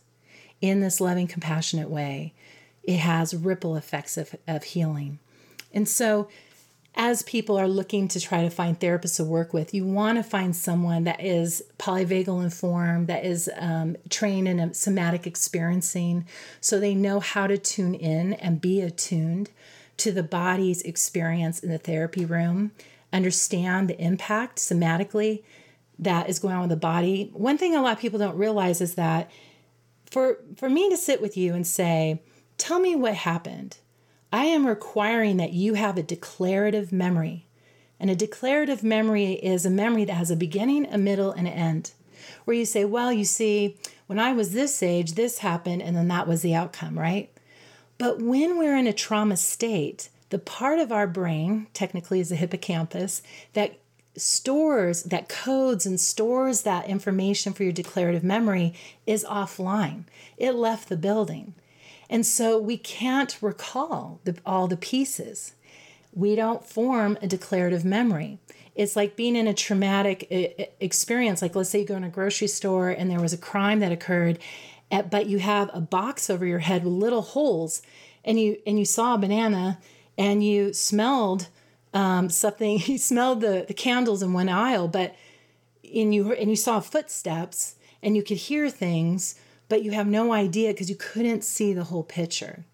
Speaker 1: in this loving, compassionate way. It has ripple effects of, of healing. And so, as people are looking to try to find therapists to work with, you want to find someone that is polyvagal informed, that is um, trained in somatic experiencing, so they know how to tune in and be attuned to the body's experience in the therapy room, understand the impact somatically that is going on with the body. One thing a lot of people don't realize is that for for me to sit with you and say, "Tell me what happened." I am requiring that you have a declarative memory. And a declarative memory is a memory that has a beginning, a middle, and an end. Where you say, well, you see, when I was this age, this happened, and then that was the outcome, right? But when we're in a trauma state, the part of our brain, technically is the hippocampus, that stores, that codes and stores that information for your declarative memory is offline. It left the building. And so we can't recall the, all the pieces. We don't form a declarative memory. It's like being in a traumatic experience. Like, let's say you go in a grocery store and there was a crime that occurred but you have a box over your head with little holes and you and you saw a banana and you smelled um, something you smelled the, the candles in one aisle but and you and you saw footsteps and you could hear things but you have no idea because you couldn't see the whole picture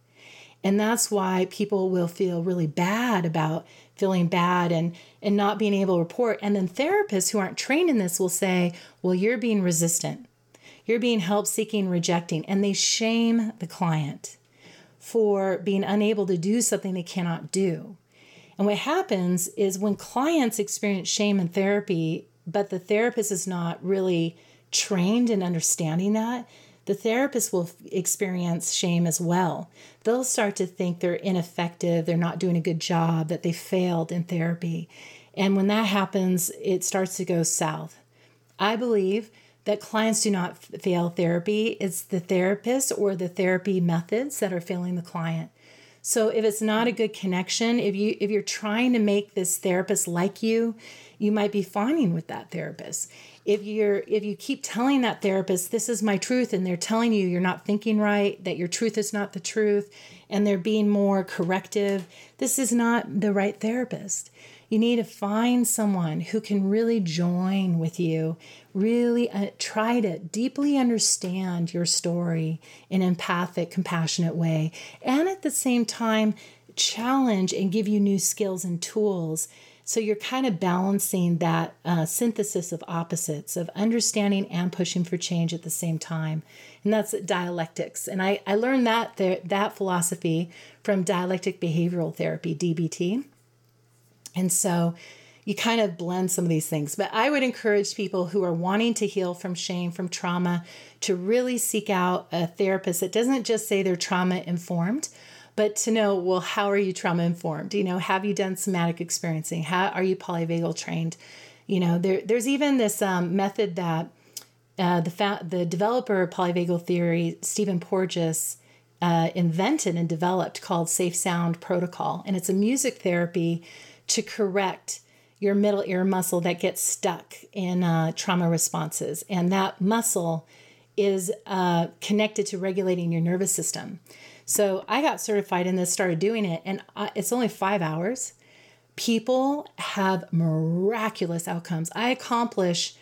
Speaker 1: And that's why people will feel really bad about feeling bad and and not being able to report. And then therapists who aren't trained in this will say, "Well, you're being resistant. You're being help seeking, rejecting." And they shame the client for being unable to do something they cannot do. And what happens is when clients experience shame in therapy, but the therapist is not really trained in understanding that, the therapist will experience shame as well. They'll start to think they're ineffective, they're not doing a good job, that they failed in therapy. And when that happens, it starts to go south. I believe that clients do not fail therapy, it's the therapist or the therapy methods that are failing the client. So if it's not a good connection, if you if you're trying to make this therapist like you, you might be fawning with that therapist. If you're if you keep telling that therapist this is my truth and they're telling you you're not thinking right, that your truth is not the truth and they're being more corrective, this is not the right therapist. You need to find someone who can really join with you, really uh, try to deeply understand your story in empathic, compassionate way, and at the same time, challenge and give you new skills and tools. So you're kind of balancing that uh, synthesis of opposites, of understanding and pushing for change at the same time. And that's dialectics. And I, I learned that, that philosophy from dialectic behavioral therapy, DBT. And so you kind of blend some of these things. But I would encourage people who are wanting to heal from shame, from trauma, to really seek out a therapist that doesn't just say they're trauma informed, but to know, well, how are you trauma informed? You know, have you done somatic experiencing? How are you polyvagal trained? You know, there, there's even this um, method that uh, the fa- the developer of polyvagal theory, Stephen Porges, uh, invented and developed called Safe Sound Protocol, and it's a music therapy to correct your middle ear muscle that gets stuck in uh, trauma responses. And that muscle is uh, connected to regulating your nervous system. So I got certified in this, started doing it, and I, it's only five hours. People have miraculous outcomes. I accomplish,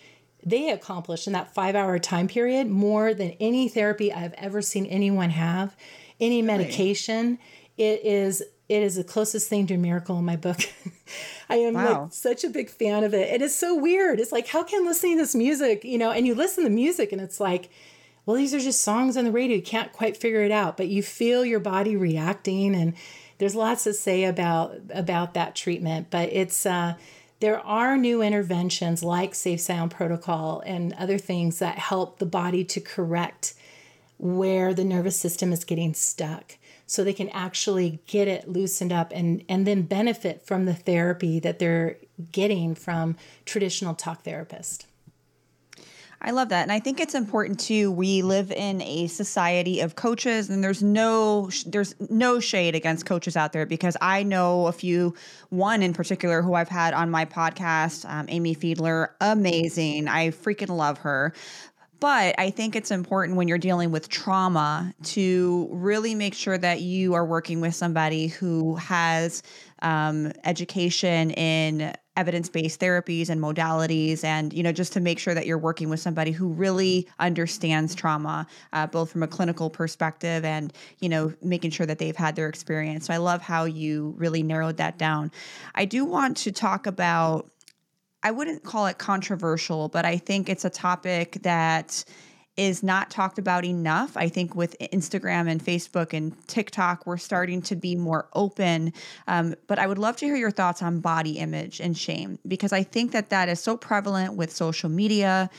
Speaker 1: they accomplish in that five hour time period more than any therapy I've ever seen anyone have, any medication. It is it is the closest thing to a miracle in my book. I am wow. like such a big fan of it. It is so weird. It's like, how can listening to this music, you know, and you listen to the music and it's like, well, these are just songs on the radio. You can't quite figure it out, but you feel your body reacting and there's lots to say about about that treatment. But it's uh there are new interventions like Safe Sound Protocol and other things that help the body to correct where the nervous system is getting stuck so they can actually get it loosened up and and then benefit from the therapy that they're getting from traditional talk therapist.
Speaker 2: I love that. And I think it's important too. We live in a society of coaches and there's no there's no shade against coaches out there because I know a few one in particular who I've had on my podcast, um, Amy Fiedler, amazing. I freaking love her. But I think it's important when you're dealing with trauma to really make sure that you are working with somebody who has um, education in evidence-based therapies and modalities and you know just to make sure that you're working with somebody who really understands trauma uh, both from a clinical perspective and you know making sure that they've had their experience. So i love how you really narrowed that down. I do want to talk about I wouldn't call it controversial, but I think it's a topic that is not talked about enough. I think with Instagram and Facebook and TikTok, we're starting to be more open. Um, but I would love to hear your thoughts on body image and shame because I think that that is so prevalent with social media.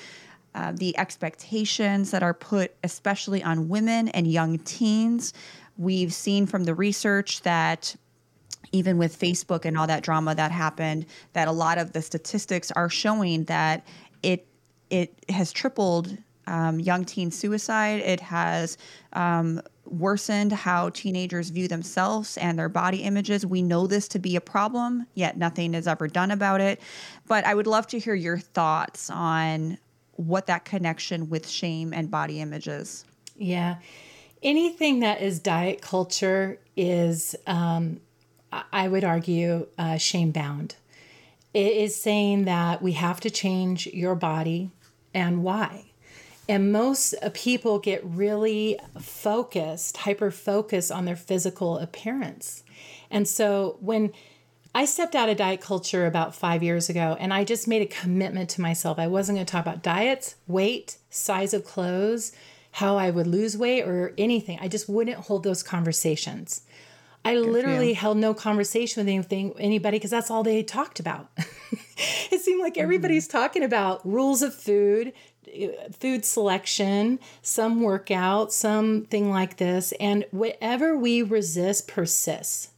Speaker 2: Uh, the expectations that are put, especially on women and young teens. We've seen from the research that even with Facebook and all that drama that happened, that a lot of the statistics are showing that it it has tripled um, young teen suicide. It has um, worsened how teenagers view themselves and their body images. We know this to be a problem, yet nothing is ever done about it. But I would love to hear your thoughts on what that connection with shame and body images.
Speaker 1: Yeah. Anything that is diet culture is um, I would argue, uh, shame bound. It is saying that we have to change your body and why. And most uh, people get really focused, hyper focused on their physical appearance. And so when I stepped out of diet culture about five years ago and I just made a commitment to myself. I wasn't going to talk about diets, weight, size of clothes, how I would lose weight, or anything. I just wouldn't hold those conversations. I Good literally held no conversation with anything, anybody because that's all they talked about. it seemed like everybody's mm-hmm. talking about rules of food, food selection, some workout, something like this. And whatever we resist persists.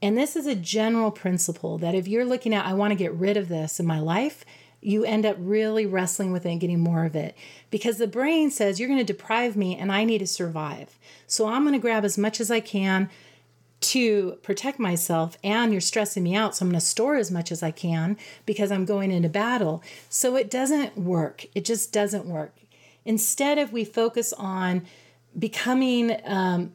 Speaker 1: And this is a general principle that if you're looking at, I want to get rid of this in my life, you end up really wrestling with it and getting more of it because the brain says you're going to deprive me and I need to survive. So I'm going to grab as much as I can to protect myself and you're stressing me out so i'm going to store as much as i can because i'm going into battle. So it doesn't work. It just doesn't work. Instead if we focus on becoming um,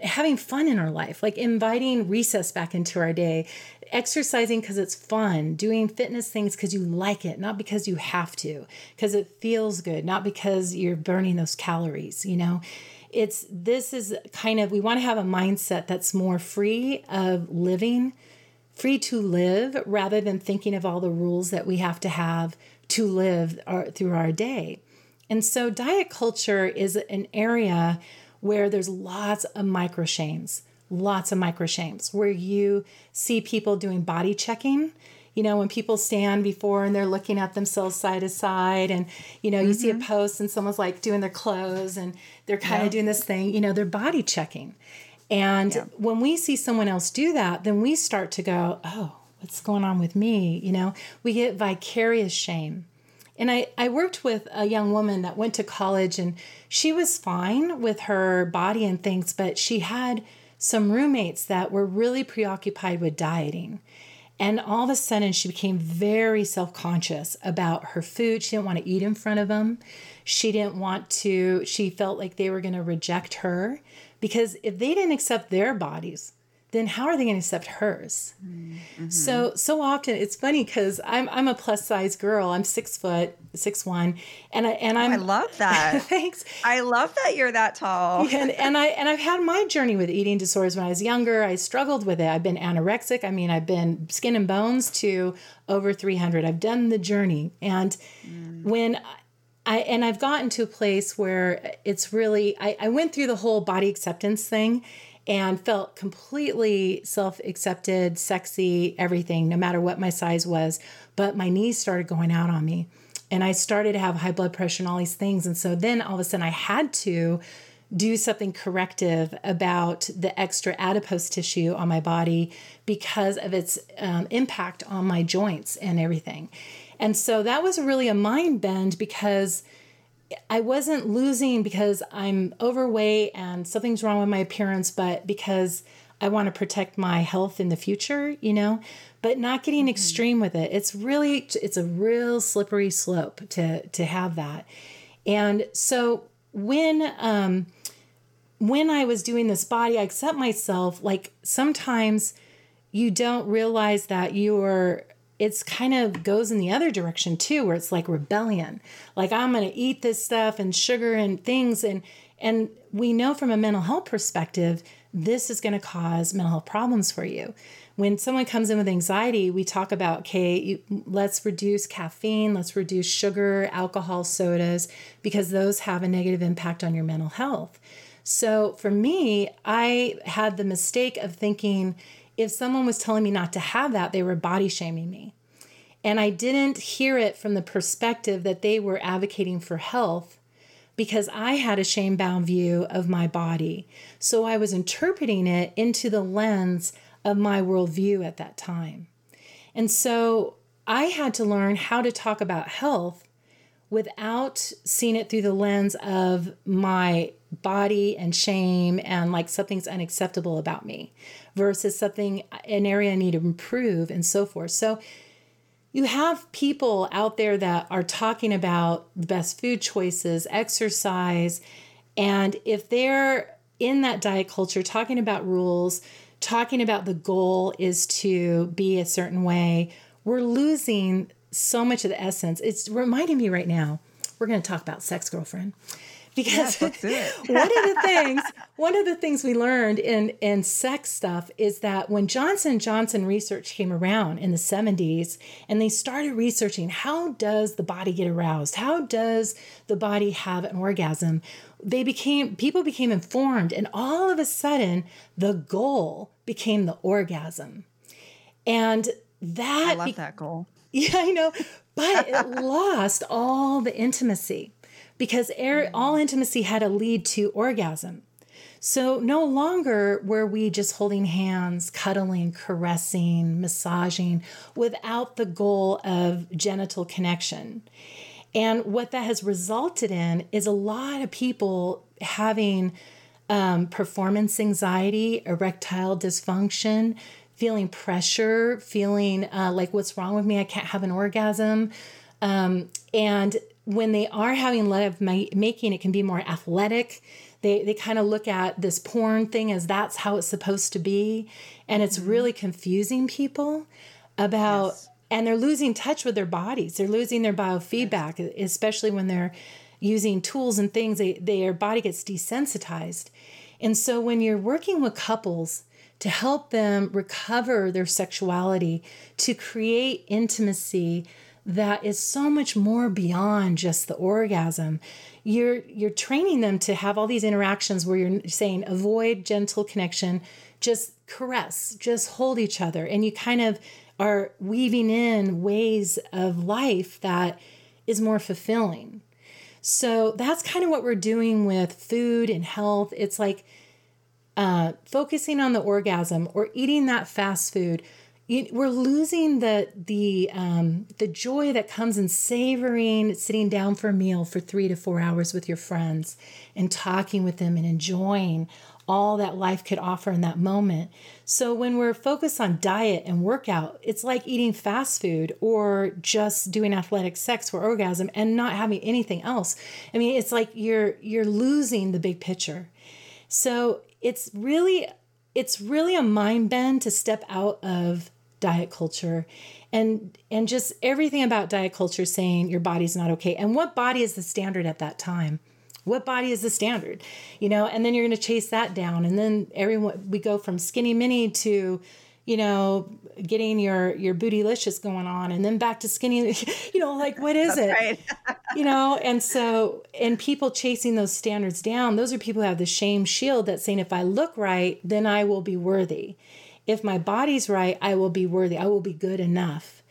Speaker 1: having fun in our life like inviting recess back into our day exercising because it's fun doing fitness things because you like it not because you have to because it feels good not because you're burning those calories you know it's this is kind of we want to have a mindset that's more free of living free to live rather than thinking of all the rules that we have to have to live our, through our day. And so diet culture is an area where there's lots of micro shames lots of micro shames where you see people doing body checking you know, when people stand before and they're looking at themselves side to side, and you know, you mm-hmm. see a mm-hmm. post and someone's like doing their clothes and they're kind yeah. of doing this thing, you know, they're body checking. And yeah. when we see someone else do that, then we start to go, oh, what's going on with me? You know, we get vicarious shame. And I, I worked with a young woman that went to college and she was fine with her body and things, but she had some roommates that were really preoccupied with dieting. And all of a sudden, she became very self conscious about her food. She didn't want to eat in front of them. She didn't want to, she felt like they were going to reject her because if they didn't accept their bodies, then how are they going to accept hers? Mm-hmm. So so often it's funny because I'm I'm a plus size girl. I'm six foot, six one, and I and I'm.
Speaker 2: Oh, I love that.
Speaker 1: thanks.
Speaker 2: I love that you're that tall.
Speaker 1: and and I and I've had my journey with eating disorders when I was younger. I struggled with it. I've been anorexic. I mean, I've been skin and bones to over 300. I've done the journey, and mm. when I and I've gotten to a place where it's really I, I went through the whole body acceptance thing and felt completely self accepted, sexy, everything, no matter what my size was. But my knees started going out on me. And I started to have high blood pressure and all these things. And so then all of a sudden I had to do something corrective about the extra adipose tissue on my body because of its um, impact on my joints and everything. And so that was really a mind bend because I wasn't losing because I'm overweight and something's wrong with my appearance, but because I want to protect my health in the future, you know, but not getting mm-hmm. extreme with it. It's really it's a real slippery slope to to have that. And so when um when I was doing this body, I accept myself like sometimes you don't realize that you're it's kind of goes in the other direction too where it's like rebellion. Like i'm going to eat this stuff and sugar and things and and we know from a mental health perspective this is going to cause mental health problems for you. When someone comes in with anxiety we talk about okay you, let's reduce caffeine let's reduce sugar alcohol sodas because those have a negative impact on your mental health. So for me i had the mistake of thinking if someone was telling me not to have that, they were body shaming me. And I didn't hear it from the perspective that they were advocating for health because I had a shame bound view of my body. So I was interpreting it into the lens of my worldview at that time. And so I had to learn how to talk about health without seeing it through the lens of my body and shame and like something's unacceptable about me versus something, an area I need to improve and so forth. So you have people out there that are talking about the best food choices, exercise, and if they're in that diet culture talking about rules, talking about the goal is to be a certain way, we're losing so much of the essence. It's reminding me right now we're going to talk about sex, girlfriend because
Speaker 2: yes,
Speaker 1: one of the things one of the things we learned in in sex stuff is that when Johnson Johnson research came around in the 70s and they started researching how does the body get aroused? How does the body have an orgasm? They became people became informed and all of a sudden the goal became the orgasm. And that
Speaker 2: I love that goal.
Speaker 1: Yeah I know. But it lost all the intimacy because air, all intimacy had to lead to orgasm. So no longer were we just holding hands, cuddling, caressing, massaging without the goal of genital connection. And what that has resulted in is a lot of people having um, performance anxiety, erectile dysfunction, feeling pressure, feeling uh, like, what's wrong with me? I can't have an orgasm. Um, and when they are having love making, it can be more athletic. They, they kind of look at this porn thing as that's how it's supposed to be. And it's mm-hmm. really confusing people about, yes. and they're losing touch with their bodies. They're losing their biofeedback, yes. especially when they're using tools and things, they, their body gets desensitized. And so when you're working with couples, to help them recover their sexuality, to create intimacy, that is so much more beyond just the orgasm. You're you're training them to have all these interactions where you're saying avoid genital connection just caress just hold each other. And you kind of are weaving in ways of life that is more fulfilling. So that's kind of what we're doing with food and health. It's like uh, focusing on the orgasm or eating that fast food we're losing the the um, the joy that comes in savoring sitting down for a meal for three to four hours with your friends and talking with them and enjoying all that life could offer in that moment. So when we're focused on diet and workout, it's like eating fast food or just doing athletic sex for orgasm and not having anything else. I mean, it's like you're you're losing the big picture. So it's really it's really a mind bend to step out of diet culture and and just everything about diet culture saying your body's not okay. And what body is the standard at that time? What body is the standard? You know and then you're going to chase that down. And then everyone we go from skinny mini to you know getting your your bootylicious going on and then back to skinny you know like what is it right. you know and so and people chasing those standards down those are people who have the shame shield that's saying if i look right then i will be worthy if my body's right, I will be worthy, I will be good enough.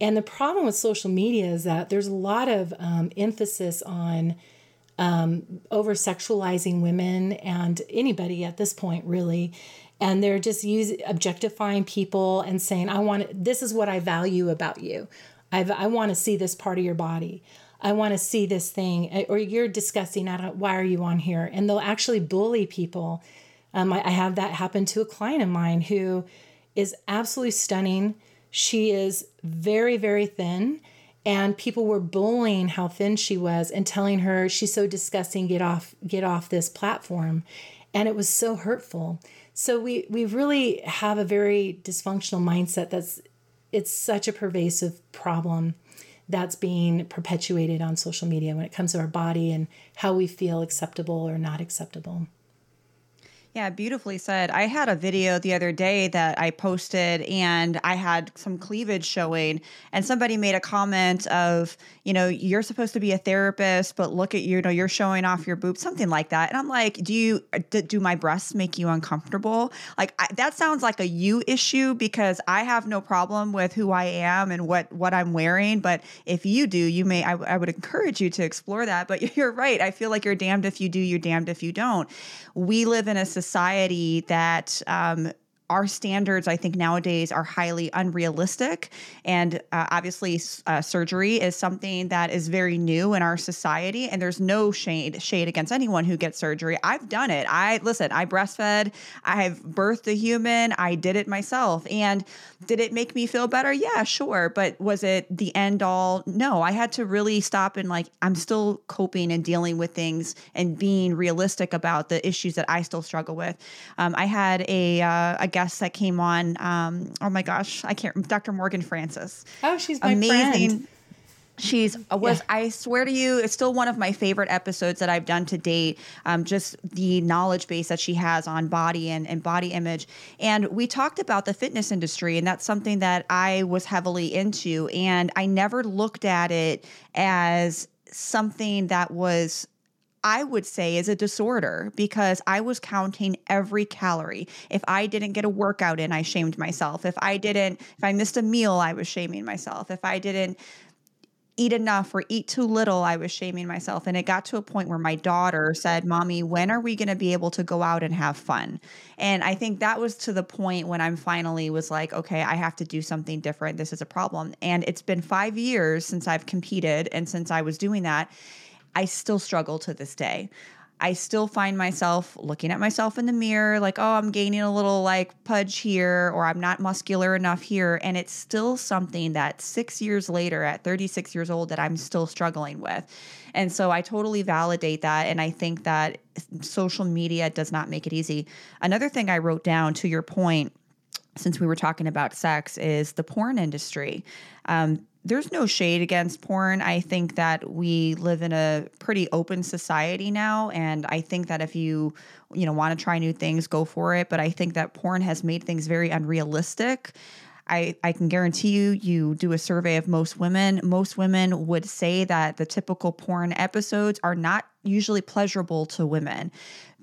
Speaker 1: And the problem with social media is that there's a lot of um, emphasis on um, over sexualizing women and anybody at this point, really. And they're just using objectifying people and saying, I want this is what I value about you. I've, I want to see this part of your body. I want to see this thing. Or you're discussing, I don't, why are you on here? And they'll actually bully people um, I, I have that happen to a client of mine who is absolutely stunning. She is very, very thin and people were bullying how thin she was and telling her she's so disgusting get off get off this platform and it was so hurtful so we we really have a very dysfunctional mindset that's it's such a pervasive problem that's being perpetuated on social media when it comes to our body and how we feel acceptable or not acceptable
Speaker 2: yeah, beautifully said. I had a video the other day that I posted and I had some cleavage showing and somebody made a comment of, you know, you're supposed to be a therapist, but look at you, know, you're showing off your boobs, something like that. And I'm like, do you do my breasts make you uncomfortable? Like I, that sounds like a you issue because I have no problem with who I am and what what I'm wearing, but if you do, you may I, I would encourage you to explore that, but you're right. I feel like you're damned if you do, you're damned if you don't. We live in a society that um, our standards, I think, nowadays are highly unrealistic. And uh, obviously, uh, surgery is something that is very new in our society. And there's no shade shade against anyone who gets surgery. I've done it. I listen. I breastfed. I have birthed a human. I did it myself. And did it make me feel better? Yeah, sure. But was it the end all? No. I had to really stop and like I'm still coping and dealing with things and being realistic about the issues that I still struggle with. Um, I had a uh, a that came on. Um, oh my gosh, I can't. Dr. Morgan Francis.
Speaker 1: Oh, she's my amazing. Friend.
Speaker 2: She's uh, was yeah. I swear to you, it's still one of my favorite episodes that I've done to date. Um, just the knowledge base that she has on body and, and body image. And we talked about the fitness industry, and that's something that I was heavily into. And I never looked at it as something that was I would say is a disorder because I was counting every calorie. If I didn't get a workout in, I shamed myself. If I didn't, if I missed a meal, I was shaming myself. If I didn't eat enough or eat too little, I was shaming myself. And it got to a point where my daughter said, Mommy, when are we going to be able to go out and have fun? And I think that was to the point when I'm finally was like, okay, I have to do something different. This is a problem. And it's been five years since I've competed and since I was doing that. I still struggle to this day. I still find myself looking at myself in the mirror, like, oh, I'm gaining a little like pudge here, or I'm not muscular enough here. And it's still something that six years later, at 36 years old, that I'm still struggling with. And so I totally validate that. And I think that social media does not make it easy. Another thing I wrote down to your point since we were talking about sex is the porn industry. Um, there's no shade against porn. I think that we live in a pretty open society now and I think that if you you know want to try new things go for it, but I think that porn has made things very unrealistic. I, I can guarantee you, you do a survey of most women. Most women would say that the typical porn episodes are not usually pleasurable to women.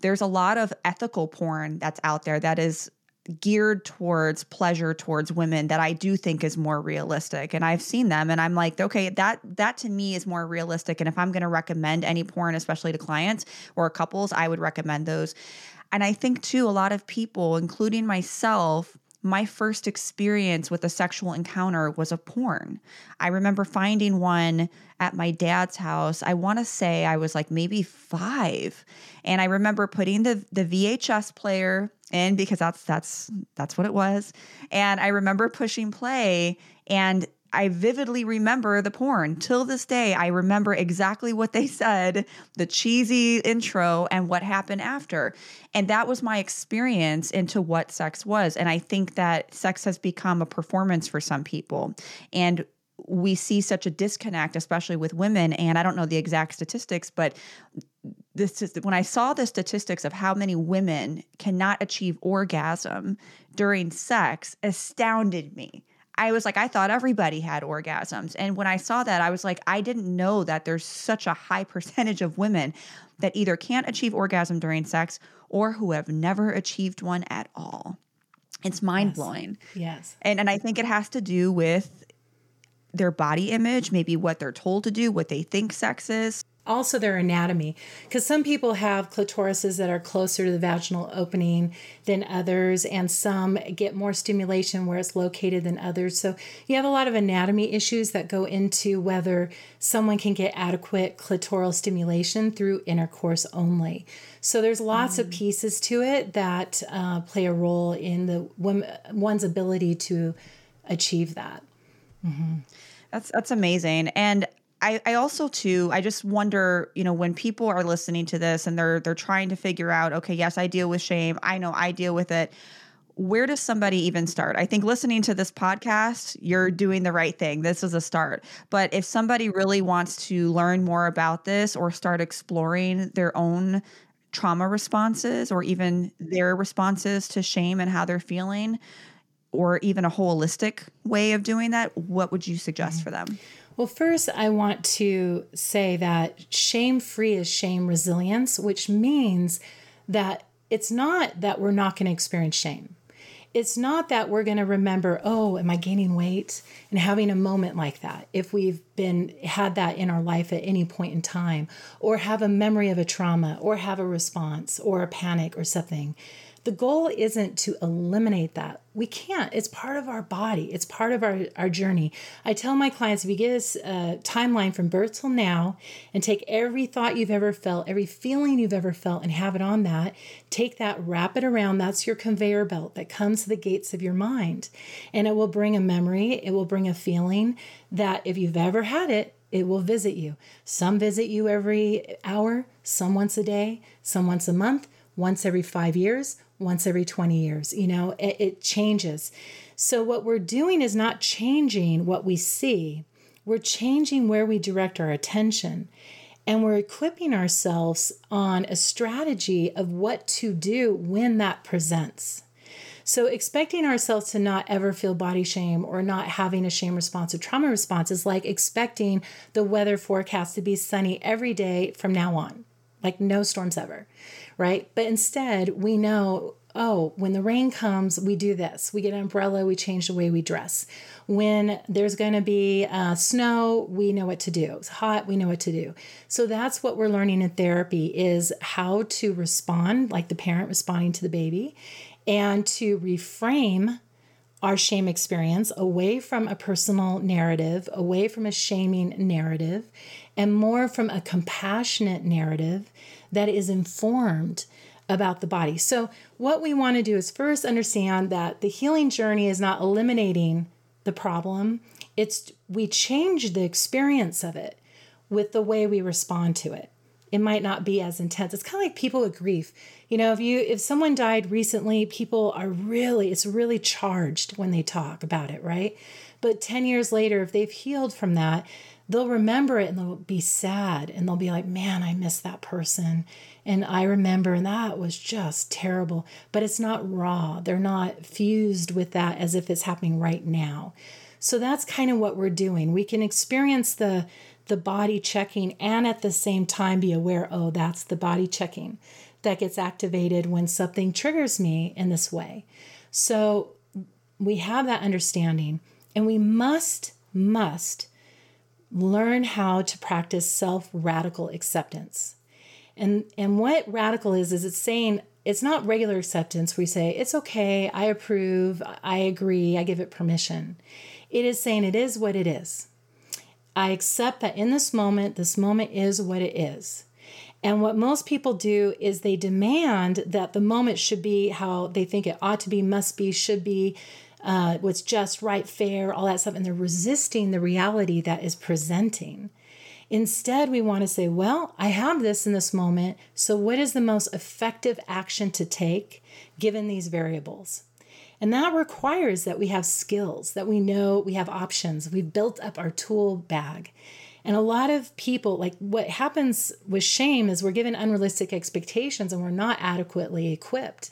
Speaker 2: There's a lot of ethical porn that's out there that is geared towards pleasure towards women that I do think is more realistic. And I've seen them and I'm like, okay, that that to me is more realistic. And if I'm going to recommend any porn, especially to clients or couples, I would recommend those. And I think too, a lot of people, including myself, my first experience with a sexual encounter was a porn. I remember finding one at my dad's house. I want to say I was like maybe five. And I remember putting the, the VHS player in because that's that's that's what it was. And I remember pushing play and I vividly remember the porn. Till this day, I remember exactly what they said, the cheesy intro, and what happened after. And that was my experience into what sex was. And I think that sex has become a performance for some people. And we see such a disconnect, especially with women. And I don't know the exact statistics, but this is when I saw the statistics of how many women cannot achieve orgasm during sex, astounded me. I was like, I thought everybody had orgasms. And when I saw that, I was like, I didn't know that there's such a high percentage of women that either can't achieve orgasm during sex or who have never achieved one at all. It's mind blowing.
Speaker 1: Yes. yes.
Speaker 2: And and I think it has to do with their body image, maybe what they're told to do, what they think sex is.
Speaker 1: Also, their anatomy, because some people have clitorises that are closer to the vaginal opening than others, and some get more stimulation where it's located than others. So, you have a lot of anatomy issues that go into whether someone can get adequate clitoral stimulation through intercourse only. So, there's lots mm. of pieces to it that uh, play a role in the one's ability to achieve that.
Speaker 2: Mm-hmm. That's that's amazing. And I, I also too I just wonder, you know, when people are listening to this and they're they're trying to figure out, okay, yes, I deal with shame. I know I deal with it. Where does somebody even start? I think listening to this podcast, you're doing the right thing. This is a start. But if somebody really wants to learn more about this or start exploring their own trauma responses or even their responses to shame and how they're feeling, or even a holistic way of doing that, what would you suggest mm-hmm. for them?
Speaker 1: Well, first, I want to say that shame free is shame resilience, which means that it's not that we're not going to experience shame. It's not that we're going to remember, oh, am I gaining weight? And having a moment like that, if we've been had that in our life at any point in time, or have a memory of a trauma, or have a response, or a panic, or something the goal isn't to eliminate that. We can't. It's part of our body, it's part of our, our journey. I tell my clients if you get a timeline from birth till now and take every thought you've ever felt, every feeling you've ever felt, and have it on that, take that, wrap it around. That's your conveyor belt that comes to the gates of your mind. And it will bring a memory, it will bring a feeling that if you've ever had it, it will visit you. Some visit you every hour, some once a day, some once a month, once every five years, once every 20 years. You know, it, it changes. So, what we're doing is not changing what we see, we're changing where we direct our attention and we're equipping ourselves on a strategy of what to do when that presents. So, expecting ourselves to not ever feel body shame or not having a shame response or trauma response is like expecting the weather forecast to be sunny every day from now on, like no storms ever, right? But instead, we know oh, when the rain comes, we do this. We get an umbrella, we change the way we dress. When there's going to be uh, snow, we know what to do. It's hot, we know what to do. So that's what we're learning in therapy is how to respond, like the parent responding to the baby, and to reframe our shame experience away from a personal narrative, away from a shaming narrative, and more from a compassionate narrative that is informed about the body. So, what we want to do is first understand that the healing journey is not eliminating the problem, it's we change the experience of it with the way we respond to it. It might not be as intense. It's kind of like people with grief. You know, if you if someone died recently, people are really it's really charged when they talk about it, right? But 10 years later if they've healed from that, they'll remember it and they'll be sad and they'll be like, "Man, I miss that person." And I remember, and that was just terrible. But it's not raw. They're not fused with that as if it's happening right now. So that's kind of what we're doing. We can experience the the body checking and at the same time be aware, oh, that's the body checking that gets activated when something triggers me in this way. So we have that understanding, and we must, must learn how to practice self radical acceptance. And and what radical is is it's saying it's not regular acceptance We say it's okay, I approve, I agree, I give it permission. It is saying it is what it is. I accept that in this moment, this moment is what it is. And what most people do is they demand that the moment should be how they think it ought to be, must be, should be, uh, what's just, right, fair, all that stuff. And they're resisting the reality that is presenting. Instead, we want to say, well, I have this in this moment. So, what is the most effective action to take given these variables? And that requires that we have skills, that we know we have options. We've built up our tool bag. And a lot of people, like what happens with shame is we're given unrealistic expectations and we're not adequately equipped,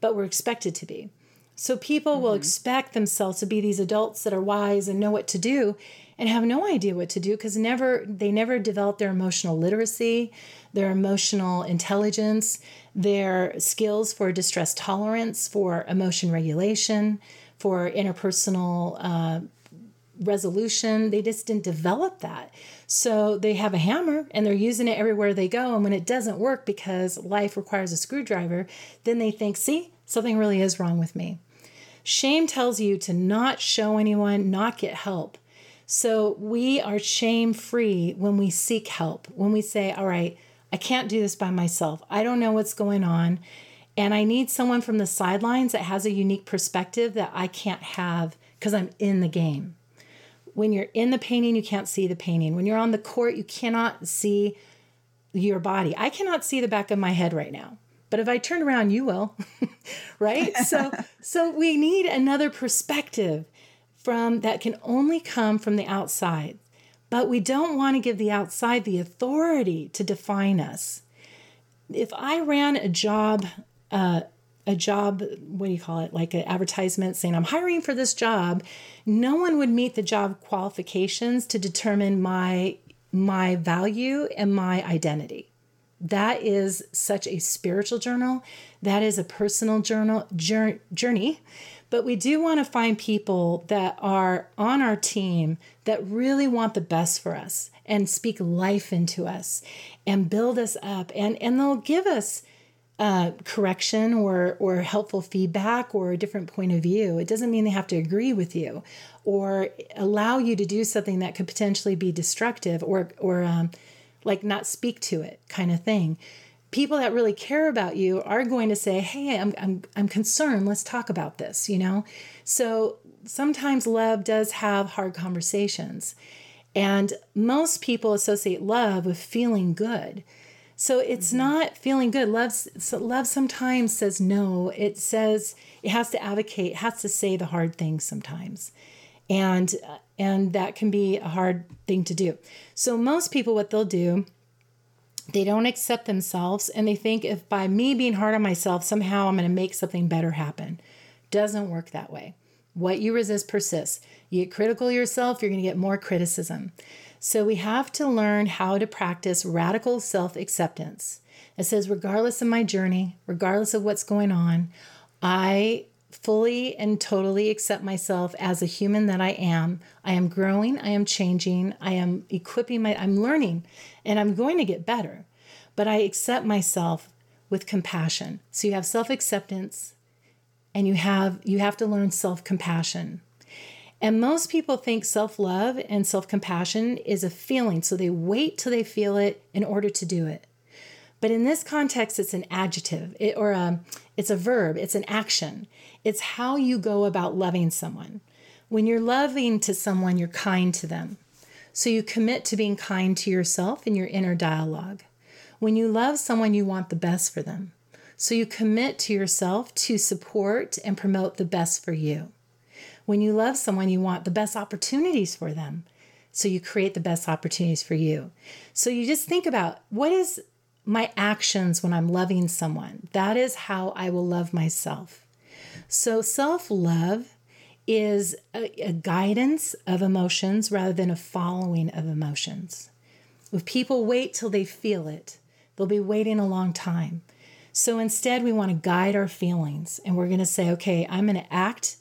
Speaker 1: but we're expected to be. So people mm-hmm. will expect themselves to be these adults that are wise and know what to do and have no idea what to do because never they never develop their emotional literacy, their emotional intelligence, their skills for distress tolerance, for emotion regulation, for interpersonal uh, resolution. They just didn't develop that. So they have a hammer and they're using it everywhere they go. And when it doesn't work because life requires a screwdriver, then they think, see, something really is wrong with me. Shame tells you to not show anyone, not get help. So we are shame free when we seek help, when we say, All right, I can't do this by myself. I don't know what's going on. And I need someone from the sidelines that has a unique perspective that I can't have because I'm in the game. When you're in the painting, you can't see the painting. When you're on the court, you cannot see your body. I cannot see the back of my head right now but if I turn around, you will, right? so, so we need another perspective from that can only come from the outside. But we don't want to give the outside the authority to define us. If I ran a job, uh, a job, what do you call it, like an advertisement saying, I'm hiring for this job, no one would meet the job qualifications to determine my my value and my identity that is such a spiritual journal. That is a personal journal journey. But we do want to find people that are on our team that really want the best for us and speak life into us and build us up. And, and they'll give us uh, correction or, or helpful feedback or a different point of view. It doesn't mean they have to agree with you or allow you to do something that could potentially be destructive or, or um, like not speak to it kind of thing. People that really care about you are going to say hey i'm i'm, I'm concerned. Let's talk about this you know? So sometimes love does have hard conversations and most people associate love with feeling good. So it's mm-hmm. not feeling good. Love so love sometimes says no. It says it has to advocate has to say the hard things sometimes And and that can be a hard thing to do. So most people what they'll do they don't accept themselves and they think if by me being hard on myself somehow I'm going to make something better happen. Doesn't work that way. What you resist persists. You get critical yourself, you're going to get more criticism. So we have to learn how to practice radical self acceptance. It says, regardless of my journey, regardless of what's going on, I fully and totally accept myself as a human that I am. I am growing, I am changing, I am equipping my I'm learning and I'm going to get better. But I accept myself with compassion. So you have self-acceptance and you have you have to learn self-compassion. And most people think self-love and self-compassion is a feeling, so they wait till they feel it in order to do it. But in this context, it's an adjective it, or a, it's a verb, it's an action. It's how you go about loving someone. When you're loving to someone, you're kind to them. So you commit to being kind to yourself in your inner dialogue. When you love someone, you want the best for them. So you commit to yourself to support and promote the best for you. When you love someone, you want the best opportunities for them. So you create the best opportunities for you. So you just think about what is my actions when I'm loving someone? That is how I will love myself. So, self love is a, a, guidance of emotions rather than a following of emotions. If people wait till they feel it, they'll be waiting a long time. So instead, we want to guide our feelings and we're going to say, okay, I'm going to act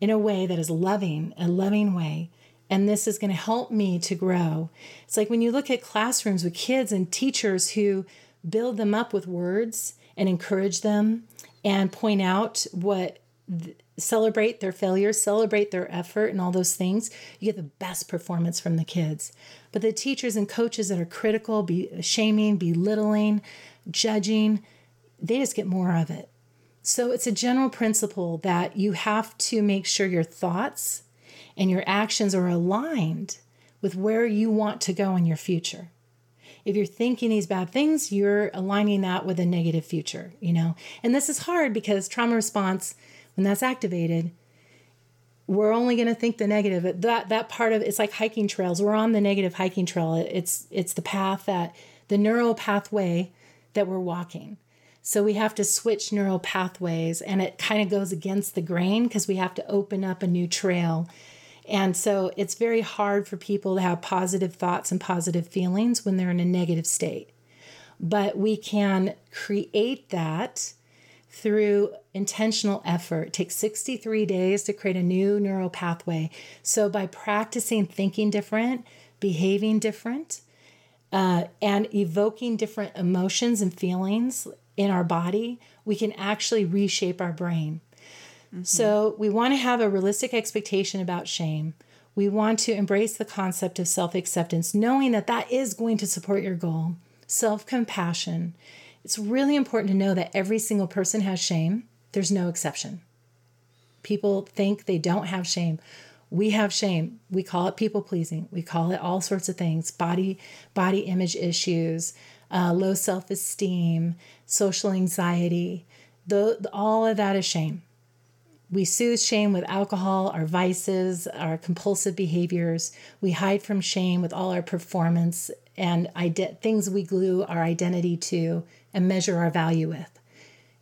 Speaker 1: in a way that is loving, a loving way. And this is going to help me to grow. It's like when you look at classrooms with kids and teachers who build them up with words and encourage them and point out what celebrate their failures, celebrate their effort, and all those things, you get the best performance from the kids. But the teachers and coaches that are critical, be shaming, belittling, judging, they just get more of it. So it's a general principle that you have to make sure your thoughts and your actions are aligned with where you want to go in your future if you're thinking these bad things, you're aligning that with a negative future, you know? And this is hard because trauma response, when that's activated, we're only going to think the negative. That that part of it's like hiking trails. We're on the negative hiking trail. It's it's the path that the neural pathway that we're walking. So we have to switch neural pathways and it kind of goes against the grain because we have to open up a new trail and so it's very hard for people to have positive thoughts and positive feelings when they're in a negative state. But we can create that through intentional effort. It takes 63 days to create a new neural pathway. So by practicing thinking different, behaving different, uh, and evoking different emotions and feelings in our body, we can actually reshape our brain. Mm-hmm. So we want to have a realistic expectation about shame. We want to embrace the concept of self acceptance, knowing that that is going to support your goal. Self compassion. It's really important to know that every single person has shame, there's no exception. People think they don't have shame. We have shame. We call it people pleasing. We call it all sorts of things body, body image issues, uh, low self esteem, social anxiety. The, all of that is shame. We soothe shame with alcohol, our vices, our compulsive behaviors. We hide from shame with all our performance and ide- things we glue our identity to and measure our value with.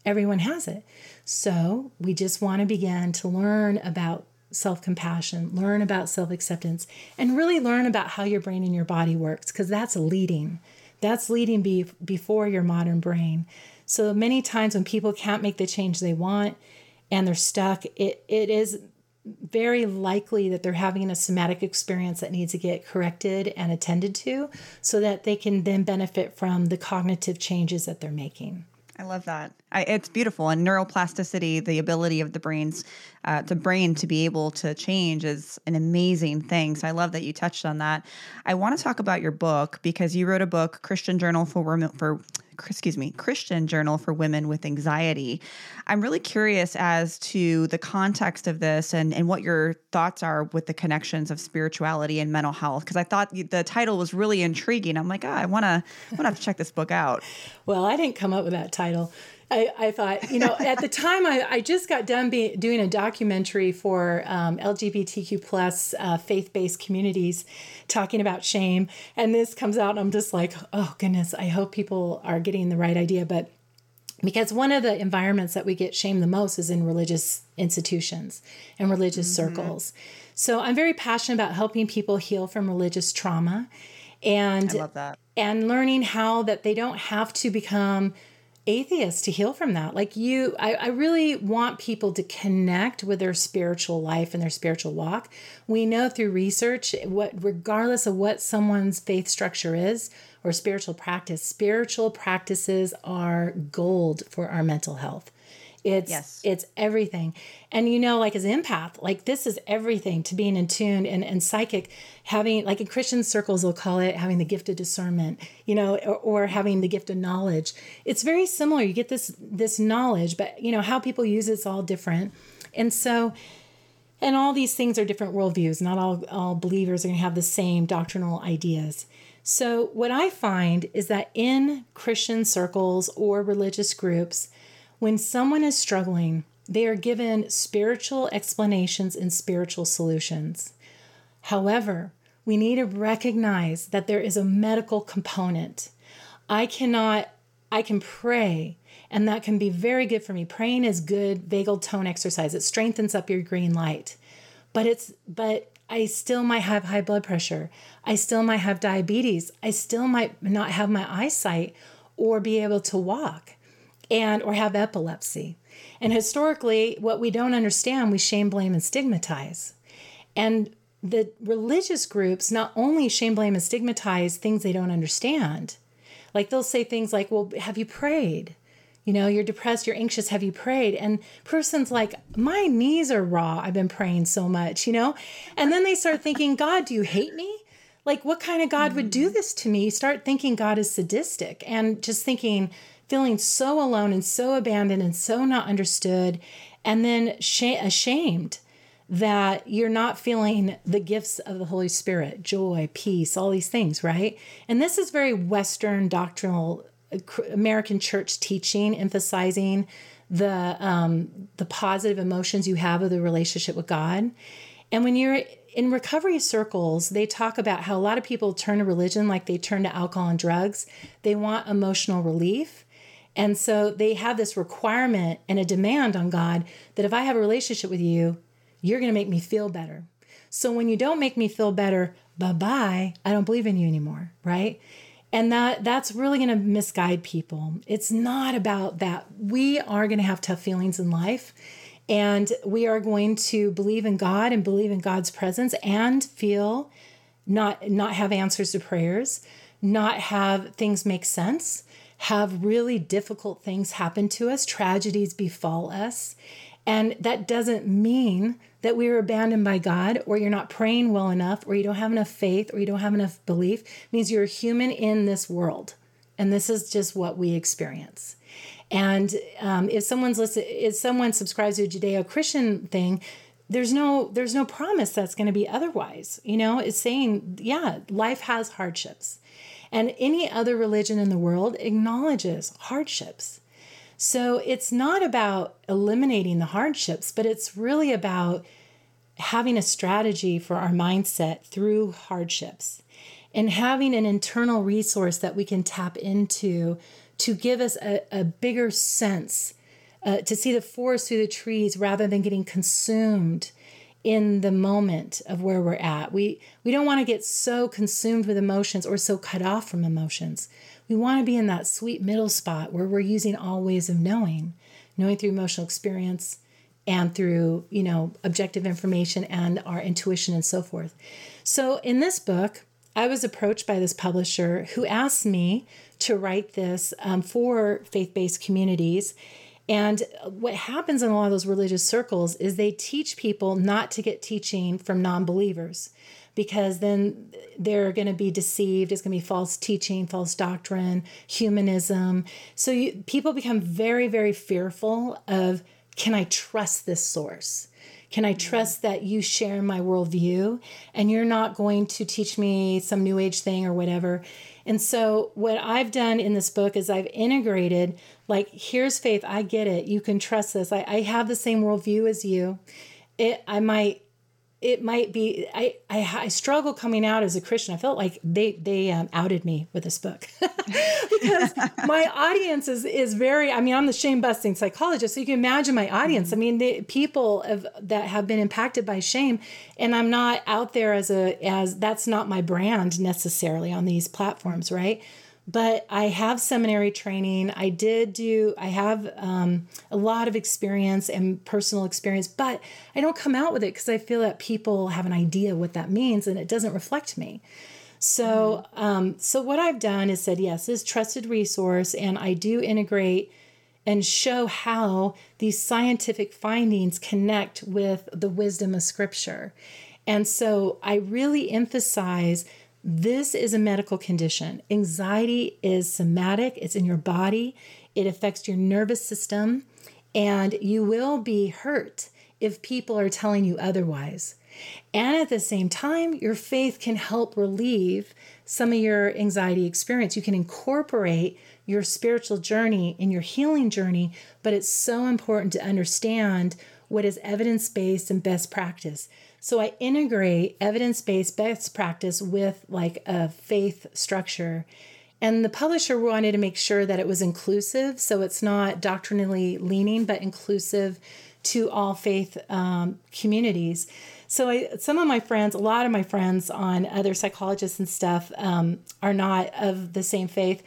Speaker 1: Everyone has it. So we just want to begin to learn about self compassion, learn about self acceptance, and really learn about how your brain and your body works because that's leading. That's leading be- before your modern brain. So many times when people can't make the change they want, and they're stuck, it, it is very likely that they're having a somatic experience that needs to get corrected and attended to so that they can then benefit from the cognitive changes that they're making.
Speaker 2: I love that. I, it's beautiful. And neuroplasticity, the ability of the brains, uh, the brain to be able to change is an amazing thing. So I love that you touched on that. I want to talk about your book because you wrote a book, Christian Journal for Women for excuse me, Christian Journal for Women with Anxiety. I'm really curious as to the context of this and, and what your thoughts are with the connections of spirituality and mental health. Because I thought the title was really intriguing. I'm like, oh, I want to want to check this book out.
Speaker 1: Well, I didn't come up with that title. I, I thought, you know, at the time I, I just got done be, doing a documentary for um, LGBTQ plus uh, faith based communities talking about shame. And this comes out and I'm just like, oh goodness, I hope people are getting the right idea. But because one of the environments that we get shamed the most is in religious institutions and religious mm-hmm. circles. So I'm very passionate about helping people heal from religious trauma and
Speaker 2: I love that.
Speaker 1: and learning how that they don't have to become atheists to heal from that. Like you, I, I really want people to connect with their spiritual life and their spiritual walk. We know through research what regardless of what someone's faith structure is or spiritual practice, spiritual practices are gold for our mental health. It's yes. it's everything. And you know, like as empath, like this is everything to being in tune and, and psychic, having like in Christian circles they'll call it having the gift of discernment, you know, or, or having the gift of knowledge. It's very similar. You get this this knowledge, but you know, how people use it's all different. And so and all these things are different worldviews. Not all, all believers are going to have the same doctrinal ideas. So, what I find is that in Christian circles or religious groups, when someone is struggling, they are given spiritual explanations and spiritual solutions. However, we need to recognize that there is a medical component. I cannot, I can pray, and that can be very good for me. Praying is good vagal tone exercise. It strengthens up your green light. But it's, but I still might have high blood pressure. I still might have diabetes. I still might not have my eyesight or be able to walk and or have epilepsy. And historically, what we don't understand, we shame, blame, and stigmatize. And the religious groups not only shame, blame, and stigmatize things they don't understand, like they'll say things like, Well, have you prayed? You know, you're depressed, you're anxious, have you prayed? And person's like, My knees are raw. I've been praying so much, you know? And then they start thinking, God, do you hate me? Like, what kind of God would do this to me? You start thinking God is sadistic and just thinking, feeling so alone and so abandoned and so not understood, and then sh- ashamed that you're not feeling the gifts of the Holy Spirit joy, peace, all these things, right? And this is very Western doctrinal uh, American church teaching, emphasizing the um, the positive emotions you have of the relationship with God. And when you're in recovery circles, they talk about how a lot of people turn to religion like they turn to alcohol and drugs. They want emotional relief. And so they have this requirement and a demand on God that if I have a relationship with you, you're going to make me feel better. So when you don't make me feel better, bye-bye, I don't believe in you anymore, right? And that that's really going to misguide people. It's not about that. We are going to have tough feelings in life and we are going to believe in God and believe in God's presence and feel not not have answers to prayers, not have things make sense have really difficult things happen to us, tragedies befall us. And that doesn't mean that we are abandoned by God or you're not praying well enough or you don't have enough faith or you don't have enough belief. It means you're human in this world. And this is just what we experience. And um, if someone's listen, if someone subscribes to a Judeo-Christian thing, there's no there's no promise that's going to be otherwise. You know, it's saying, yeah, life has hardships. And any other religion in the world acknowledges hardships. So it's not about eliminating the hardships, but it's really about having a strategy for our mindset through hardships and having an internal resource that we can tap into to give us a, a bigger sense, uh, to see the forest through the trees rather than getting consumed in the moment of where we're at. We we don't want to get so consumed with emotions or so cut off from emotions. We want to be in that sweet middle spot where we're using all ways of knowing, knowing through emotional experience and through, you know, objective information and our intuition and so forth. So in this book, I was approached by this publisher who asked me to write this um, for faith based communities. And what happens in a lot of those religious circles is they teach people not to get teaching from non believers because then they're going to be deceived. It's going to be false teaching, false doctrine, humanism. So you, people become very, very fearful of can I trust this source? Can I trust that you share my worldview and you're not going to teach me some new age thing or whatever? And so, what I've done in this book is I've integrated, like, here's faith, I get it. You can trust this. I, I have the same worldview as you. It, I might it might be I, I, I struggle coming out as a Christian. I felt like they they um, outed me with this book because my audience is is very. I mean, I'm the shame busting psychologist, so you can imagine my audience. I mean, the people of, that have been impacted by shame, and I'm not out there as a as that's not my brand necessarily on these platforms, right? But I have seminary training. I did do, I have um, a lot of experience and personal experience, but I don't come out with it because I feel that people have an idea what that means and it doesn't reflect me. So, um, so what I've done is said, yes, this trusted resource, and I do integrate and show how these scientific findings connect with the wisdom of Scripture. And so I really emphasize this is a medical condition. Anxiety is somatic, it's in your body, it affects your nervous system, and you will be hurt if people are telling you otherwise. And at the same time, your faith can help relieve some of your anxiety experience. You can incorporate your spiritual journey in your healing journey, but it's so important to understand what is evidence based and best practice. So I integrate evidence based best practice with like a faith structure. And the publisher wanted to make sure that it was inclusive. So it's not doctrinally leaning, but inclusive to all faith um, communities. So I, some of my friends, a lot of my friends on other psychologists and stuff, um, are not of the same faith.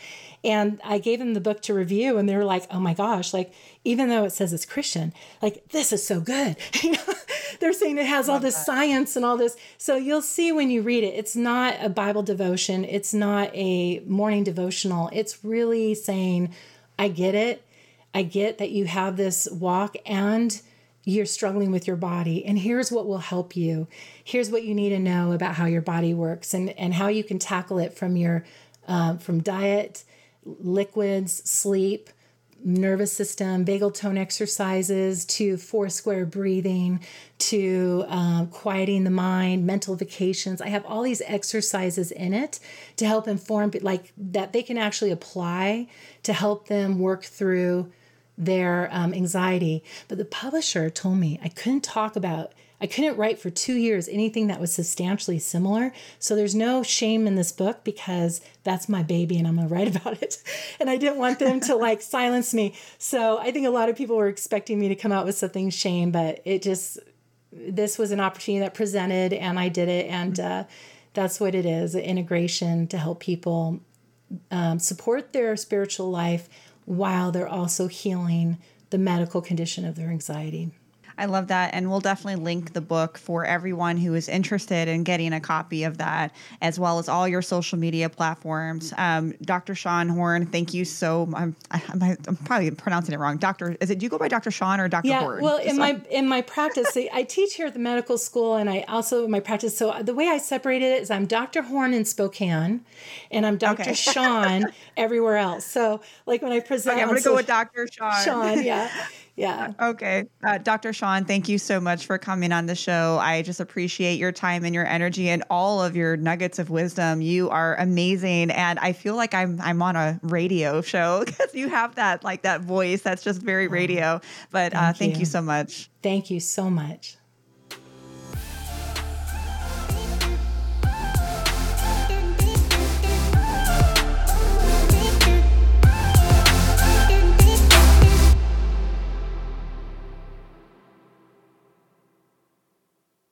Speaker 1: And I gave them the book to review, and they were like, "Oh my gosh! Like, even though it says it's Christian, like this is so good." They're saying it has all this that. science and all this. So you'll see when you read it, it's not a Bible devotion. It's not a morning devotional. It's really saying, "I get it. I get that you have this walk and." you're struggling with your body and here's what will help you here's what you need to know about how your body works and and how you can tackle it from your uh, from diet liquids, sleep, nervous system, vagal tone exercises, to four square breathing, to um, quieting the mind, mental vacations. I have all these exercises in it to help inform, like that they can actually apply to help them work through their um, anxiety. But the publisher told me I couldn't talk about I couldn't write for two years anything that was substantially similar. So there's no shame in this book because that's my baby and I'm going to write about it. And I didn't want them to like silence me. So I think a lot of people were expecting me to come out with something shame, but it just, this was an opportunity that presented and I did it. And uh, that's what it is integration to help people um, support their spiritual life while they're also healing the medical condition of their anxiety.
Speaker 2: I love that. And we'll definitely link the book for everyone who is interested in getting a copy of that, as well as all your social media platforms. Um, Dr. Sean Horn, thank you so I'm, I'm, I'm, probably pronouncing it wrong. Doctor, is it, do you go by Dr. Sean or Dr.
Speaker 1: Yeah,
Speaker 2: Horn?
Speaker 1: well, in my, in my practice, I teach here at the medical school and I also, in my practice. So the way I separate it is I'm Dr. Horn in Spokane and I'm Dr. Okay. Sean everywhere else. So like when I present,
Speaker 2: okay, I'm going to go with Dr. Sean.
Speaker 1: Sean, yeah. Yeah.
Speaker 2: Okay. Uh, Dr. Sean, thank you so much for coming on the show. I just appreciate your time and your energy and all of your nuggets of wisdom. You are amazing. And I feel like I'm I'm on a radio show because you have that like that voice that's just very radio. But uh, thank, uh, thank you. you so much.
Speaker 1: Thank you so much.